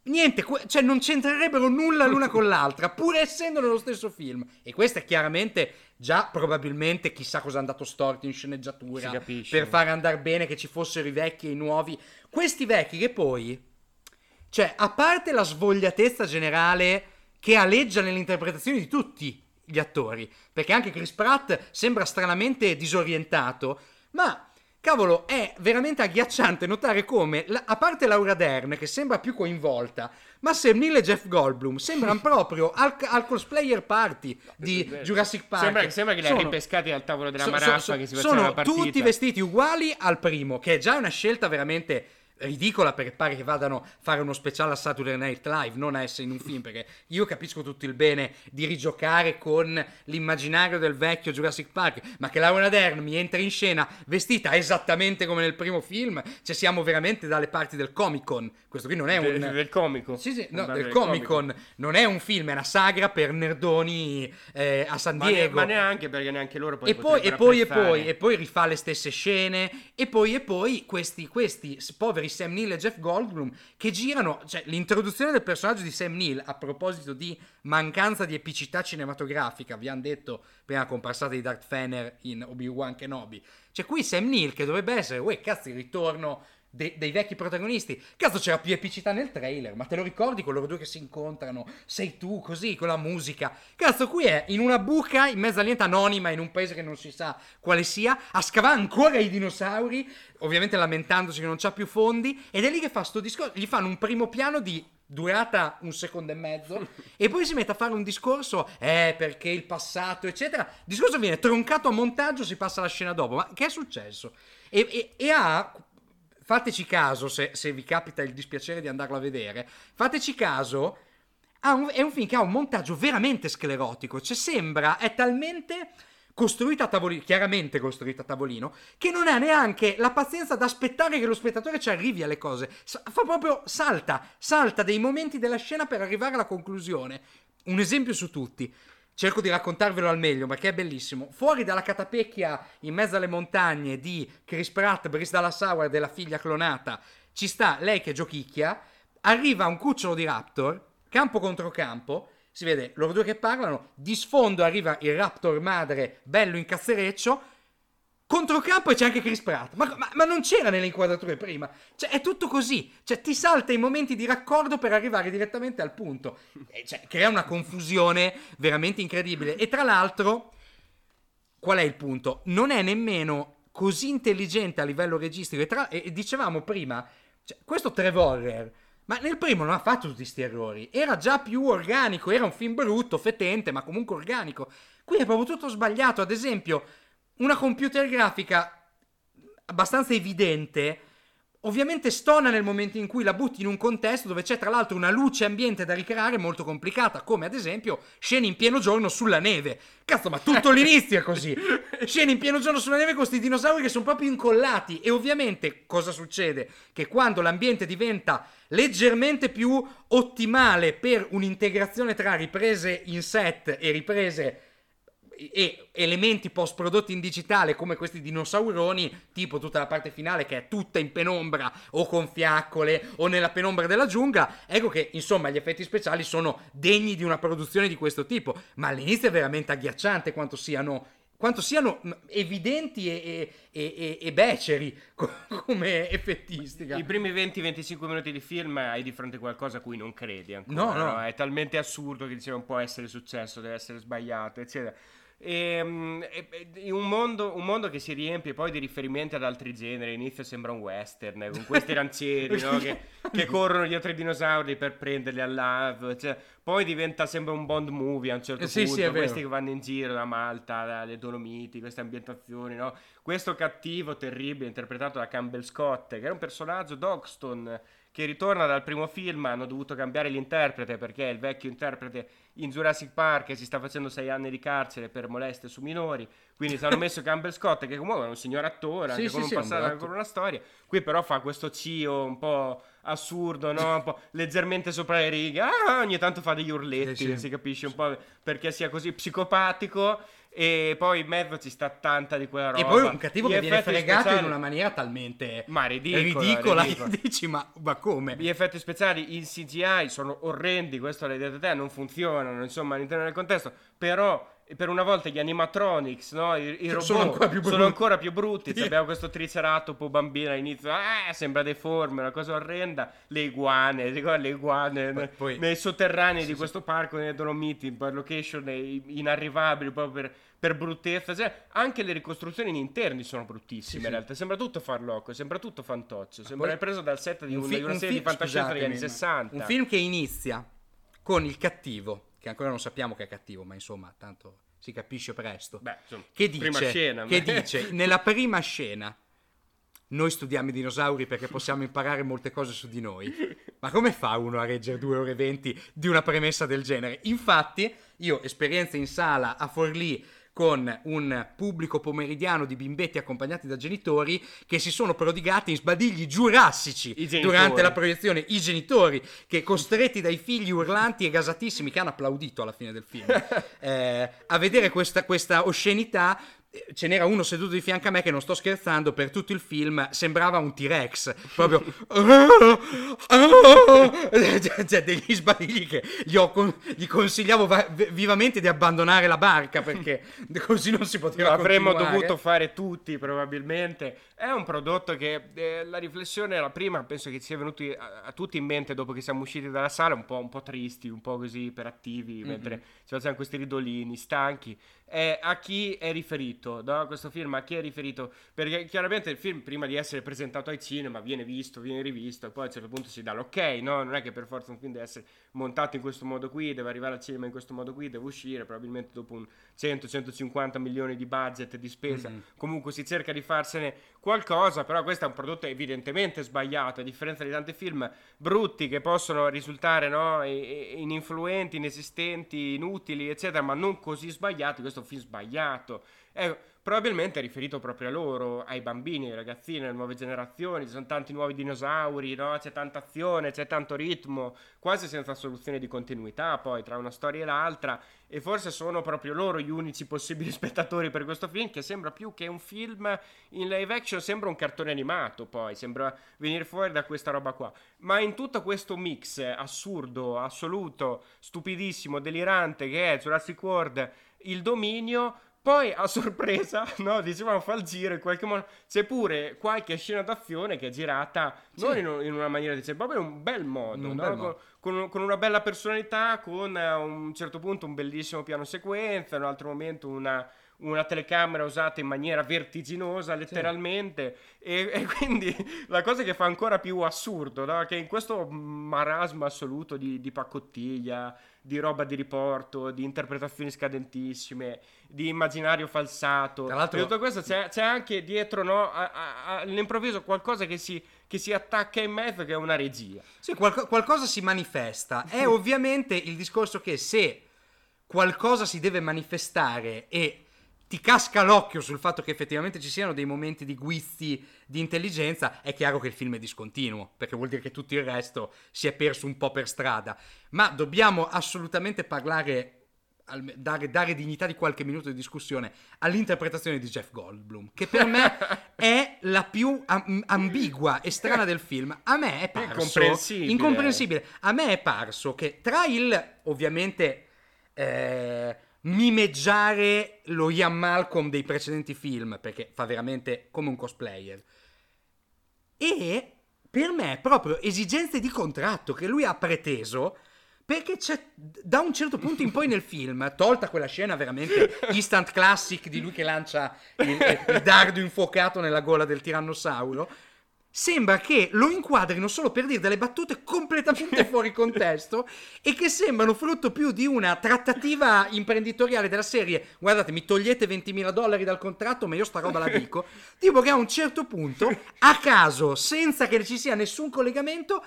Niente, cioè non c'entrerebbero nulla l'una con l'altra, pur essendo nello stesso film. E questo è chiaramente già probabilmente chissà cosa è andato storto in sceneggiatura per far andare bene che ci fossero i vecchi e i nuovi. Questi vecchi che poi, cioè, a parte la svogliatezza generale che aleggia nell'interpretazione di tutti gli attori, perché anche Chris Pratt sembra stranamente disorientato, ma Cavolo, è veramente agghiacciante notare come, a parte Laura Dern, che sembra più coinvolta, ma Sam Neill e Jeff Goldblum sembrano proprio al, al cosplayer party di Jurassic Park. Sembra, sembra che li ha ripescati al tavolo della so, maraspa so, so, che si faceva la partita. Sono tutti vestiti uguali al primo, che è già una scelta veramente ridicola perché pare che vadano a fare uno speciale a Saturday Night Live, non a essere in un film, perché io capisco tutto il bene di rigiocare con l'immaginario del vecchio Jurassic Park, ma che Laura Dern mi entra in scena vestita esattamente come nel primo film, cioè siamo veramente dalle parti del Comic Con. Questo qui non è un... Del, del comico. Sì, sì, no, del Comic Con. Non è un film, è una sagra per nerdoni eh, a San Diego. Ma, ne, ma, neanche perché neanche loro poi e poi, e poi, e poi, e poi rifà le stesse scene, e poi, e poi, questi, questi poveri poveri Sam Neill e Jeff Goldblum che girano, cioè l'introduzione del personaggio di Sam Neill a proposito di mancanza di epicità cinematografica, vi hanno detto prima comparsata di Darth Fener in Obi-Wan Kenobi, cioè qui Sam Neill che dovrebbe essere, uè cazzo il ritorno de- dei vecchi protagonisti. Cazzo, c'era più epicità nel trailer, ma te lo ricordi con loro due che si incontrano? Sei tu, così, con la musica. Cazzo, qui è in una buca, in mezzo a niente anonima, in un paese che non si sa quale sia, a scavare ancora i dinosauri, ovviamente lamentandosi che non c'ha più fondi, ed è lì che fa sto discorso. Gli fanno un primo piano di durata un secondo e mezzo e poi si mette a fare un discorso eh perché il passato eccetera il discorso viene troncato a montaggio si passa alla scena dopo ma che è successo e, e, e ha fateci caso se, se, vi capita il dispiacere di andarlo a vedere, fateci caso, un, è un film che ha un montaggio veramente sclerotico, cioè sembra, è talmente costruita a tavolino, chiaramente costruita a tavolino, che non ha neanche la pazienza di aspettare che lo spettatore ci arrivi alle cose, fa proprio, salta, salta dei momenti della scena per arrivare alla conclusione. Un esempio su tutti cerco di raccontarvelo al meglio perché è bellissimo. Fuori dalla catapecchia in mezzo alle montagne di Chris Pratt, Brice Dallas Howard e la figlia clonata, ci sta lei che giochicchia, arriva un cucciolo di Raptor, campo contro campo, si vede loro due che parlano, di sfondo arriva il Raptor madre bello in cazzereccio, Controcampo e c'è anche Chris Pratt. Ma, ma, ma, non c'era nelle inquadrature prima. Cioè, è tutto così. Cioè, ti salta i momenti di raccordo per arrivare direttamente al punto. E, cioè, crea una confusione veramente incredibile. E tra l'altro, qual è il punto? Non è nemmeno così intelligente a livello registico. E, tra, e dicevamo prima, cioè, questo Trevor. Ma nel primo non ha fatto tutti questi errori. Era già più organico. Era un film brutto, fetente, ma comunque organico. Qui è proprio tutto sbagliato. Ad esempio una computer grafica abbastanza evidente ovviamente stona nel momento in cui la butti in un contesto dove c'è tra l'altro una luce ambiente da ricreare molto complicata, come ad esempio scene in pieno giorno sulla neve. Cazzo, ma tutto l'inizio è così. Scene in pieno giorno sulla neve con questi dinosauri che sono proprio incollati e ovviamente cosa succede? Che quando l'ambiente diventa leggermente più ottimale per un'integrazione tra riprese in set e riprese e elementi post prodotti in digitale come questi dinosauroni, tipo tutta la parte finale che è tutta in penombra o con fiaccole o nella penombra della giungla, ecco che insomma gli effetti speciali sono degni di una produzione di questo tipo, ma all'inizio è veramente agghiacciante quanto siano quanto siano evidenti e, e, e, e beceri come effettistica. I primi 20-25 minuti di film hai di fronte a qualcosa a cui non credi ancora. No, no. no? È talmente assurdo che dice non può essere successo, deve essere sbagliato, eccetera. Ehm, e, un, mondo, un, mondo, che si riempie poi di riferimenti ad altri generi. Inizio sembra un western con questi rancieri no? che, che, corrono dietro i dinosauri per prenderli all'ave. Cioè, poi diventa sempre un Bond movie a un certo sì, punto. Sì, questi che vanno in giro da Malta, dalle Dolomiti, queste ambientazioni. No? Questo cattivo terribile interpretato da Campbell Scott, che era un personaggio Dogston che ritorna dal primo film. Hanno dovuto cambiare l'interprete perché il vecchio interprete in Jurassic Park si sta facendo sei anni di carcere per molestie su minori. Quindi si hanno messo Campbell Scott, che comunque è un signor attore, anche sì, con sì, un passato, anche con una storia. Qui però fa questo cio un po' assurdo, no? un po' leggermente sopra le righe. Ah, ogni tanto fa degli urletti, si capisce un po' perché sia così psicopatico e poi in mezzo ci sta tanta di quella roba. E poi un cattivo Gli che viene fregato speciali... in una maniera talmente ma ridicola, ridicola, ridicola. dici ma, ma, come? Gli effetti speciali in CGI sono orrendi, questo l'hai detto te, non funzionano, insomma all'interno del contesto, però per una volta gli animatronics, no? I, i robot sono ancora più brutti. Sono ancora più brutti. Sì. Abbiamo questo triceratopo bambino all'inizio, eh, sembra deforme, una cosa orrenda. Le iguane, ricordi le iguane poi, poi... nei sotterranei sì, di questo parco, nei Dolomiti, per location inarrivabili proprio per, per bruttezza. Cioè, anche le ricostruzioni in interni sono bruttissime in realtà. Sembra tutto farlocco, sembra tutto fantoccio. Sembra poi... preso dal set di un, un, fi- una serie un di fantascienza degli anni 60. Un film che inizia con il cattivo che ancora non sappiamo che è cattivo, ma insomma, tanto si capisce presto. Beh, insomma, che dice, scena, che dice nella prima scena noi studiamo i dinosauri perché possiamo imparare molte cose su di noi. Ma come fa uno a reggere 2 ore e 20 di una premessa del genere? Infatti, io esperienza in sala a Forlì con un pubblico pomeridiano di bimbetti accompagnati da genitori che si sono prodigati in sbadigli giurassici durante la proiezione. I genitori che costretti dai figli urlanti e gasatissimi che hanno applaudito alla fine del film eh, a vedere questa, questa oscenità ce n'era uno seduto di fianco a me che non sto scherzando per tutto il film sembrava un T-Rex proprio cioè, degli sbadigli che gli, con- gli consigliavo va- vivamente di abbandonare la barca perché così non si poteva avremmo continuare. dovuto fare tutti probabilmente è un prodotto che eh, la riflessione la prima penso che sia venuta a, a, tutti in mente dopo che siamo usciti dalla sala un po', un po tristi un po' così iperattivi mm-hmm. mentre ci facciamo questi ridolini stanchi è a chi è riferito, no? questo film a chi è riferito, perché chiaramente il film prima di essere presentato ai cinema viene visto, viene rivisto e poi a un certo punto si dà l'ok, no? non è che per forza un film deve essere montato in questo modo qui, deve arrivare al cinema in questo modo qui, deve uscire probabilmente dopo un 100-150 milioni di budget di spesa, mm-hmm. comunque si cerca di farsene qualcosa, però questo è un prodotto evidentemente sbagliato, a differenza di tanti film brutti che possono risultare no? ininfluenti, inesistenti, inutili, eccetera, ma non così sbagliati, questo è un film sbagliato. Ecco, probabilmente è riferito proprio a loro, ai bambini, ai ragazzini, alle nuove generazioni, ci sono tanti nuovi dinosauri, no? c'è tanta azione, c'è tanto ritmo, quasi senza soluzione di continuità poi tra una storia e l'altra e forse sono proprio loro gli unici possibili spettatori per questo film che sembra più che un film in live action, sembra un cartone animato poi, sembra venire fuori da questa roba qua. Ma in tutto questo mix assurdo, assoluto, stupidissimo, delirante che è Jurassic World, il dominio poi a sorpresa, no, dicevamo fa il giro in qualche modo, c'è pure qualche scena d'azione che è girata sì. non in, in, una maniera decente, proprio in un bel modo, un no? bel modo. Con, con, con, una bella personalità, con a un certo punto un bellissimo piano sequenza, in un altro momento una, una telecamera usata in maniera vertiginosa letteralmente sì. e, e, quindi la cosa che fa ancora più assurdo no? che in questo marasma assoluto di, di pacottiglia di roba di riporto, di interpretazioni scadentissime, di immaginario falsato. Tra l'altro, tutto questo c'è, c'è anche dietro, no, a, a, all'improvviso qualcosa che si, che si, attacca in mezzo, che è una regia. Sì, qual- qualcosa si manifesta. È ovviamente il discorso che se qualcosa si deve manifestare e ti casca l'occhio sul fatto che effettivamente ci siano dei momenti di guizzi di intelligenza, è chiaro che il film è discontinuo, perché vuol dire che tutto il resto si è perso un po' per strada. Ma dobbiamo assolutamente parlare, dare, dare dignità di qualche minuto di discussione all'interpretazione di Jeff Goldblum, che per me è la più am- ambigua e strana del film. A me è parso... Incomprensibile. Incomprensibile. A me è parso che tra il, ovviamente... Eh, mimeggiare lo Ian Malcolm dei precedenti film, perché fa veramente come un cosplayer. E per me proprio esigenze di contratto che lui ha preteso perché c'è da un certo punto in poi nel film, tolta quella scena veramente instant classic di lui che lancia il, il dardo infuocato nella gola del tirannosauro, sembra che lo inquadrino solo per dire delle battute completamente fuori contesto e che sembrano frutto più di una trattativa imprenditoriale della serie guardate mi togliete 20.000 dollari dal contratto ma io sta roba la dico tipo che a un certo punto a caso senza che ci sia nessun collegamento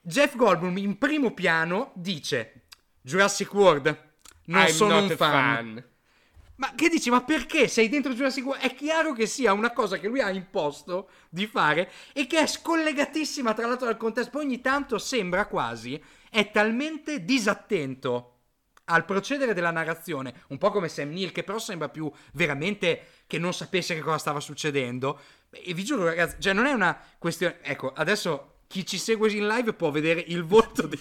Jeff Goldblum in primo piano dice Jurassic World non I'm sono un fan. fan. Ma che dici? Ma perché sei dentro Jurassic World? È chiaro che sia una cosa che lui ha imposto di fare e che è scollegatissima tra l'altro dal contesto. Ogni tanto sembra quasi è talmente disattento al procedere della narrazione, un po' come Sam Neill, che però sembra più veramente che non sapesse che cosa stava succedendo. E vi giuro, ragazzi, cioè non è una questione. Ecco, adesso chi ci segue in live può vedere il volto di,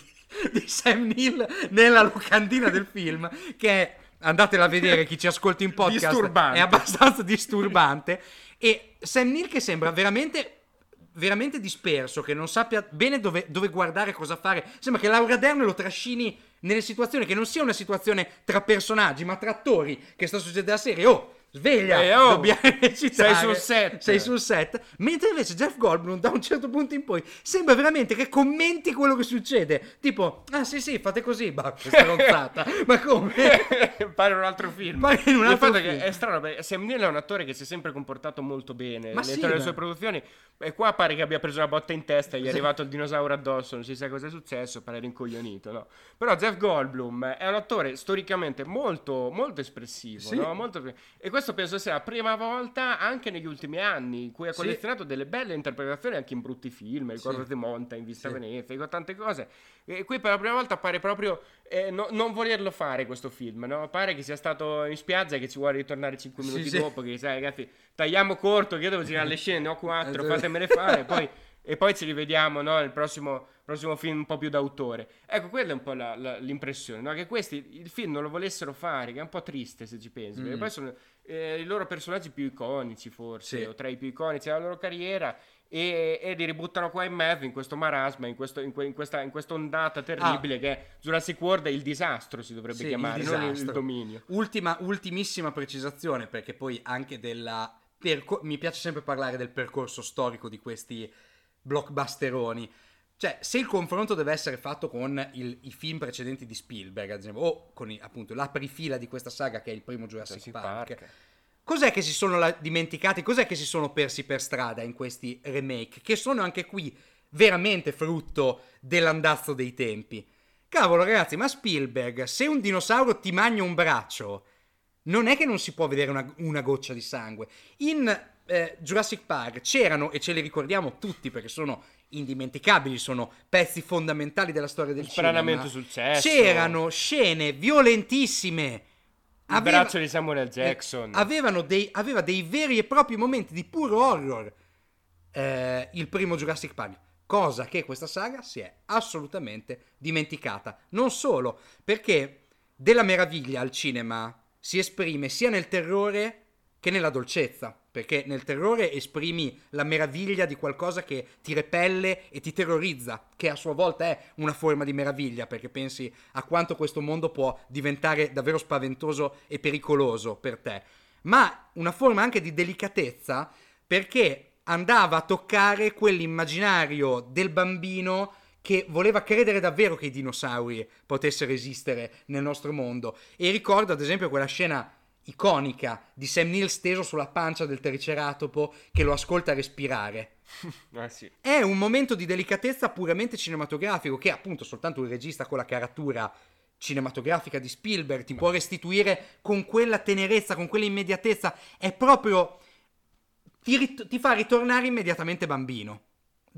di Sam Neill nella locandina del film, che è andatela a vedere chi ci ascolta in podcast. Disturbante. è abbastanza disturbante. E Sam Neill che sembra veramente veramente disperso che non sappia bene dove, dove guardare cosa fare. Sembra che Laura Dern lo trascini nelle situazioni che non sia una situazione tra personaggi ma tra attori che sta succedendo alla serie. Oh sveglia, eh, oh, dobbiamo recitare. Sei sul set. Sei sul set. Mentre invece Jeff Goldblum, da un certo punto in poi, sembra veramente che commenti quello che succede. Tipo, ah sì sì, fate così, bah, stronzata. Ma come? Pare un altro film. Pare in un altro film. è strano, perché Sam Neill è un attore che si è sempre comportato molto bene Ma sì, delle sue produzioni. E qua pare che abbia preso una botta in testa, gli è arrivato il dinosauro addosso, non si sa cosa è successo, pare rincoglionito, no? Però Jeff Goldblum è un attore storicamente molto, molto espressivo, Sì. no? Molto... E questo questo penso sia la prima volta anche negli ultimi anni in cui ha Sì. collezionato delle belle interpretazioni anche in brutti film, il Sì. Di Monta, in Vista Sì. Venezia, con tante cose. E qui per la prima volta pare proprio eh, no- non volerlo fare questo film, no? Pare che sia stato in spiaggia e che ci vuole ritornare 5 Sì, minuti sì. dopo, che sai ragazzi, tagliamo corto, che io devo girare le scene, ne ho 4, Esatto. fatemele fare, poi... E poi ci rivediamo no, nel prossimo, prossimo film un po' più d'autore. Ecco, quella è un po' la- la- l'impressione, no? che questi il film non lo volessero fare, che è un po' triste se ci pensi. Mm. perché poi sono eh, i loro personaggi più iconici, forse, Sì. o tra i più iconici della loro carriera. E, e li ributtano qua in mezzo, in questo marasma, in, questo- in que- in questa, in questa ondata terribile che è Jurassic World è il disastro, si dovrebbe Ah. Sì, il chiamare, non il, il disastro. dominio. Ultima, ultimissima precisazione, perché poi anche della... perco- mi piace sempre parlare del percorso storico di questi blockbusteroni. Cioè, se il confronto deve essere fatto con il- i film precedenti di Spielberg, ad esempio, o con i- appunto l'aprifila di questa saga che è il primo Jurassic, Jurassic Park, Park. cos'è che si sono la- dimenticati, cos'è che si sono persi per strada in questi remake, che sono anche qui veramente frutto dell'andazzo dei tempi? Cavolo ragazzi, ma Spielberg, se un dinosauro ti magna un braccio, non è che non si può vedere una, una goccia di sangue. In eh, Jurassic Park c'erano, e ce li ricordiamo tutti perché sono indimenticabili, sono pezzi fondamentali della storia del Stranamente cinema. successo. C'erano scene violentissime. Il Aveva- braccio di Samuel. Jackson. eh, avevano dei, aveva dei veri e propri momenti di puro horror. eh, il primo Jurassic Park. Cosa che questa saga si è assolutamente dimenticata. Non solo, perché della meraviglia al cinema si esprime sia nel terrore che nella dolcezza. Perché nel terrore esprimi la meraviglia di qualcosa che ti repelle e ti terrorizza, che a sua volta è una forma di meraviglia, perché pensi a quanto questo mondo può diventare davvero spaventoso e pericoloso per te. Ma una forma anche di delicatezza, perché andava a toccare quell'immaginario del bambino che voleva credere davvero che i dinosauri potessero esistere nel nostro mondo. E ricordo ad esempio quella scena iconica di Sam Neill steso sulla pancia del triceratopo che lo ascolta respirare. Eh sì. È un momento di delicatezza puramente cinematografico che appunto soltanto un regista con la caratura cinematografica di Spielberg ti può restituire con quella tenerezza, con quella immediatezza. È proprio... ti, rit- ti fa ritornare immediatamente bambino.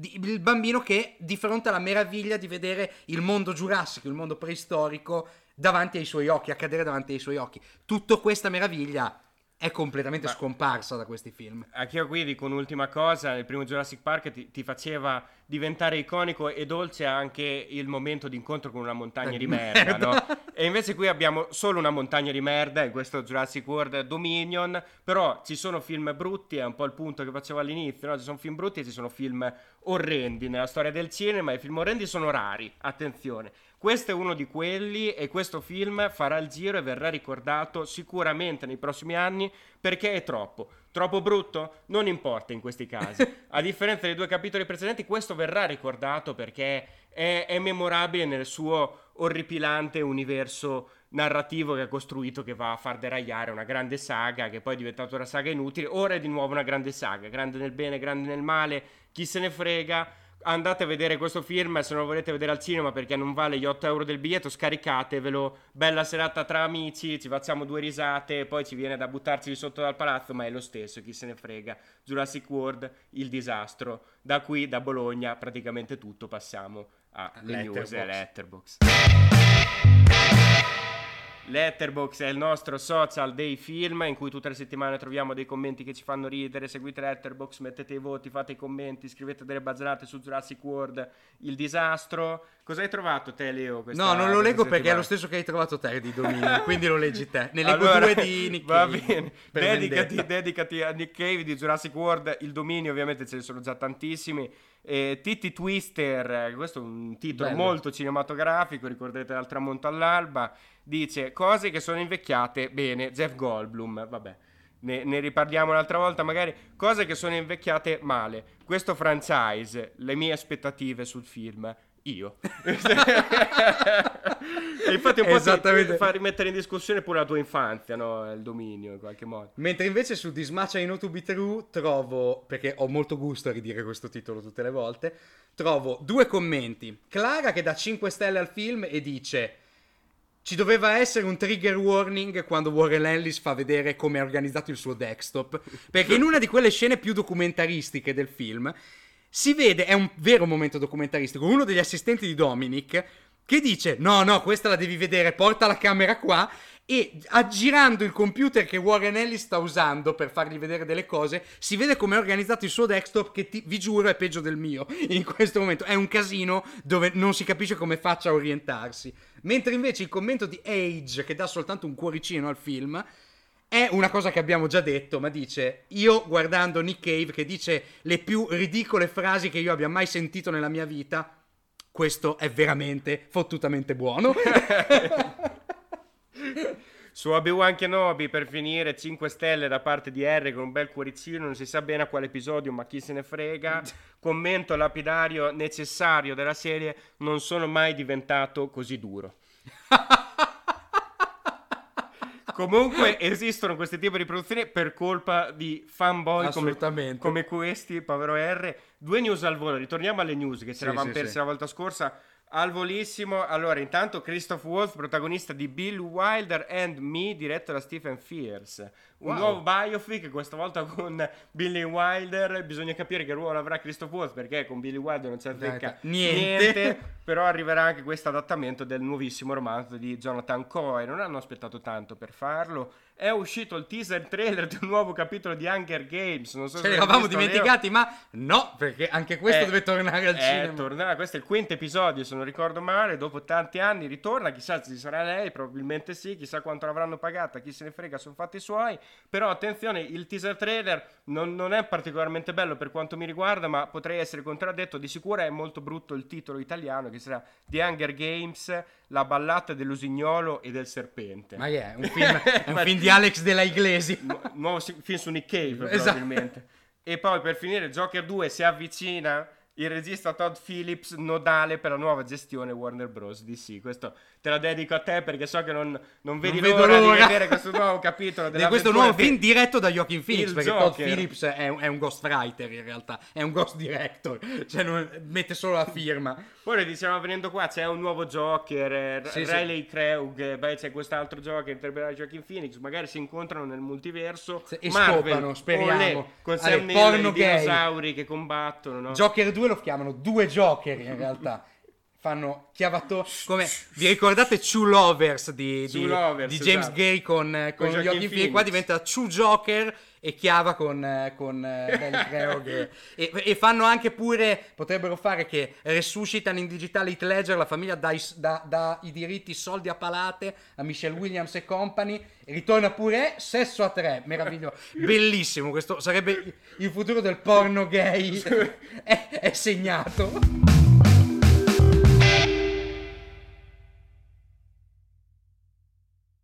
Il bambino che di fronte alla meraviglia di vedere il mondo giurassico, il mondo preistorico davanti ai suoi occhi, accadere davanti ai suoi occhi. Tutta questa meraviglia è completamente Ma- scomparsa da questi film. Anch'io qui dico un'ultima cosa, il primo Jurassic Park ti, ti faceva diventare iconico e dolce anche il momento di incontro con una montagna di merda, Merda. no? E invece qui abbiamo solo una montagna di merda in questo Jurassic World Dominion, però ci sono film brutti, è un po' il punto che facevo all'inizio, no? Ci sono film brutti e ci sono film orrendi nella storia del cinema e i film orrendi sono rari, attenzione. Questo è uno di quelli e questo film farà il giro e verrà ricordato sicuramente nei prossimi anni perché è troppo. Troppo brutto? Non importa in questi casi. A differenza dei due capitoli precedenti, questo verrà ricordato perché è, è memorabile nel suo orripilante universo narrativo che ha costruito che va a far deragliare una grande saga che poi è diventata una saga inutile. Ora è di nuovo una grande saga, grande nel bene, grande nel male, chi se ne frega. Andate a vedere questo film se non lo volete vedere al cinema perché non vale gli 8 euro del biglietto, scaricatevelo. Bella serata tra amici, ci facciamo due risate, poi ci viene da buttarci di sotto dal palazzo, ma è lo stesso, chi se ne frega. Jurassic World, il disastro. Da qui, da Bologna, praticamente tutto, passiamo alle news e Letterboxd. Letterbox. È il nostro social dei film in cui tutte le settimane troviamo dei commenti che ci fanno ridere. Seguite Letterbox, mettete i voti, fate i commenti, scrivete delle bazzate su Jurassic World, il disastro. Cosa hai trovato te, Leo? No, non lo leggo perché è lo settimana? stesso che hai trovato te di dominio, quindi lo leggi te. Ne leggo Allora, due di Nick Va Cave, bene, per dedicati, dedicati a Nick Cave di Jurassic World, il dominio ovviamente ce ne sono già tantissimi. E Titi Twister, eh, questo è un titolo Bello. molto cinematografico, ricorderete dal tramonto all'alba, dice cose che sono invecchiate bene, Jeff Goldblum, vabbè. Ne, ne riparliamo un'altra volta, magari cose che sono invecchiate male. Questo franchise, le mie aspettative sul film, io. e infatti un po' ti- ti fa rimettere in discussione pure la tua infanzia, no? Il dominio in qualche modo. Mentre invece su This Much I Know To Be True trovo, perché ho molto gusto a ridire questo titolo tutte le volte, trovo due commenti. Clara che dà 5 stelle al film e dice ci doveva essere un trigger warning quando Warren Ellis fa vedere come è organizzato il suo desktop. Perché in una di quelle scene più documentaristiche del film si vede, è un vero momento documentaristico, uno degli assistenti di Dominic che dice no no questa la devi vedere porta la camera qua. E aggirando il computer che Warren Ellis sta usando per fargli vedere delle cose si vede come è organizzato il suo desktop che ti, vi giuro è peggio del mio in questo momento. È un casino dove non si capisce come faccia a orientarsi. Mentre invece il commento di Age che dà soltanto un cuoricino al film è una cosa che abbiamo già detto, ma dice: Io guardando Nick Cave che dice le più ridicole frasi che io abbia mai sentito nella mia vita, questo è veramente fottutamente buono. Su Obi-Wan Kenobi per finire 5 stelle da parte di R con un bel cuoricino, non si sa bene a quale episodio, ma chi se ne frega. Commento lapidario necessario della serie, non sono mai diventato così duro. Comunque esistono questi tipi di produzioni per colpa di fanboy come, come, questi, povero R. Due news al volo, ritorniamo alle news che ci eravamo sì, persi sì. la volta scorsa. Al volissimo, allora intanto Christoph Wolf, protagonista di Bill Wilder and Me, diretto da Stephen Fierce. Un wow. nuovo biopic, questa volta con Billy Wilder. Bisogna capire che ruolo avrà Christoph Wolf perché con Billy Wilder non c'è azzecca niente. niente. Però arriverà anche questo adattamento del nuovissimo romanzo di Jonathan Coe. Non hanno aspettato tanto per farlo è uscito il teaser trailer di un nuovo capitolo di Hunger Games. Non so Ce l'eravamo dimenticati, ma no, perché anche questo è, deve tornare al cinema. Tornerà, questo è il quinto episodio, se non ricordo male. Dopo tanti anni ritorna. Chissà se ci sarà lei, probabilmente sì. Chissà quanto l'avranno pagata. Chi se ne frega, sono fatti suoi. Però attenzione, il teaser trailer non, non è particolarmente bello per quanto mi riguarda, ma potrei essere contraddetto. Di sicuro è molto brutto il titolo italiano, che sarà The Hunger Games la ballata dell'usignolo e del serpente. Ma è un film, è un film di Alex della Iglesi. Nu- nuovo film su Nick Cave, esatto. probabilmente. E poi per finire, Joker 2 si avvicina il regista Todd Phillips nodale per la nuova gestione Warner Bros. DC. Questo te la dedico a te perché so che non, non vedi non l'ora, l'ora, di vedere questo nuovo capitolo di questo nuovo film diretto da Joaquin Phoenix perché Joker. Todd Phillips è un, è un ghostwriter in realtà, è un ghost director, cioè non, mette solo la firma. Poi dicevamo venendo qua c'è un nuovo Joker, eh, sì, Riley sì. Craig, beh, c'è quest'altro Joker interpretato da Joaquin Phoenix, magari si incontrano nel multiverso e Marvel, scopano, speriamo, olè, con Sam Neill, i dinosauri che combattono, no? Joker 2 lo chiamano due Joker in realtà. Fanno chiavato come vi ricordate True Lovers di, di, Lovers, di James esatto. Gay con, con, con Joaquin Phoenix qua diventa True Joker e Chiava con, con eh, che, e, e, fanno anche pure potrebbero fare che resuscitano in digitale Hit Ledger la famiglia dà, da, da, i diritti soldi a palate a Michelle Williams e company. Ritorna pure sesso a tre meraviglioso bellissimo questo sarebbe il futuro del porno gay. È, è segnato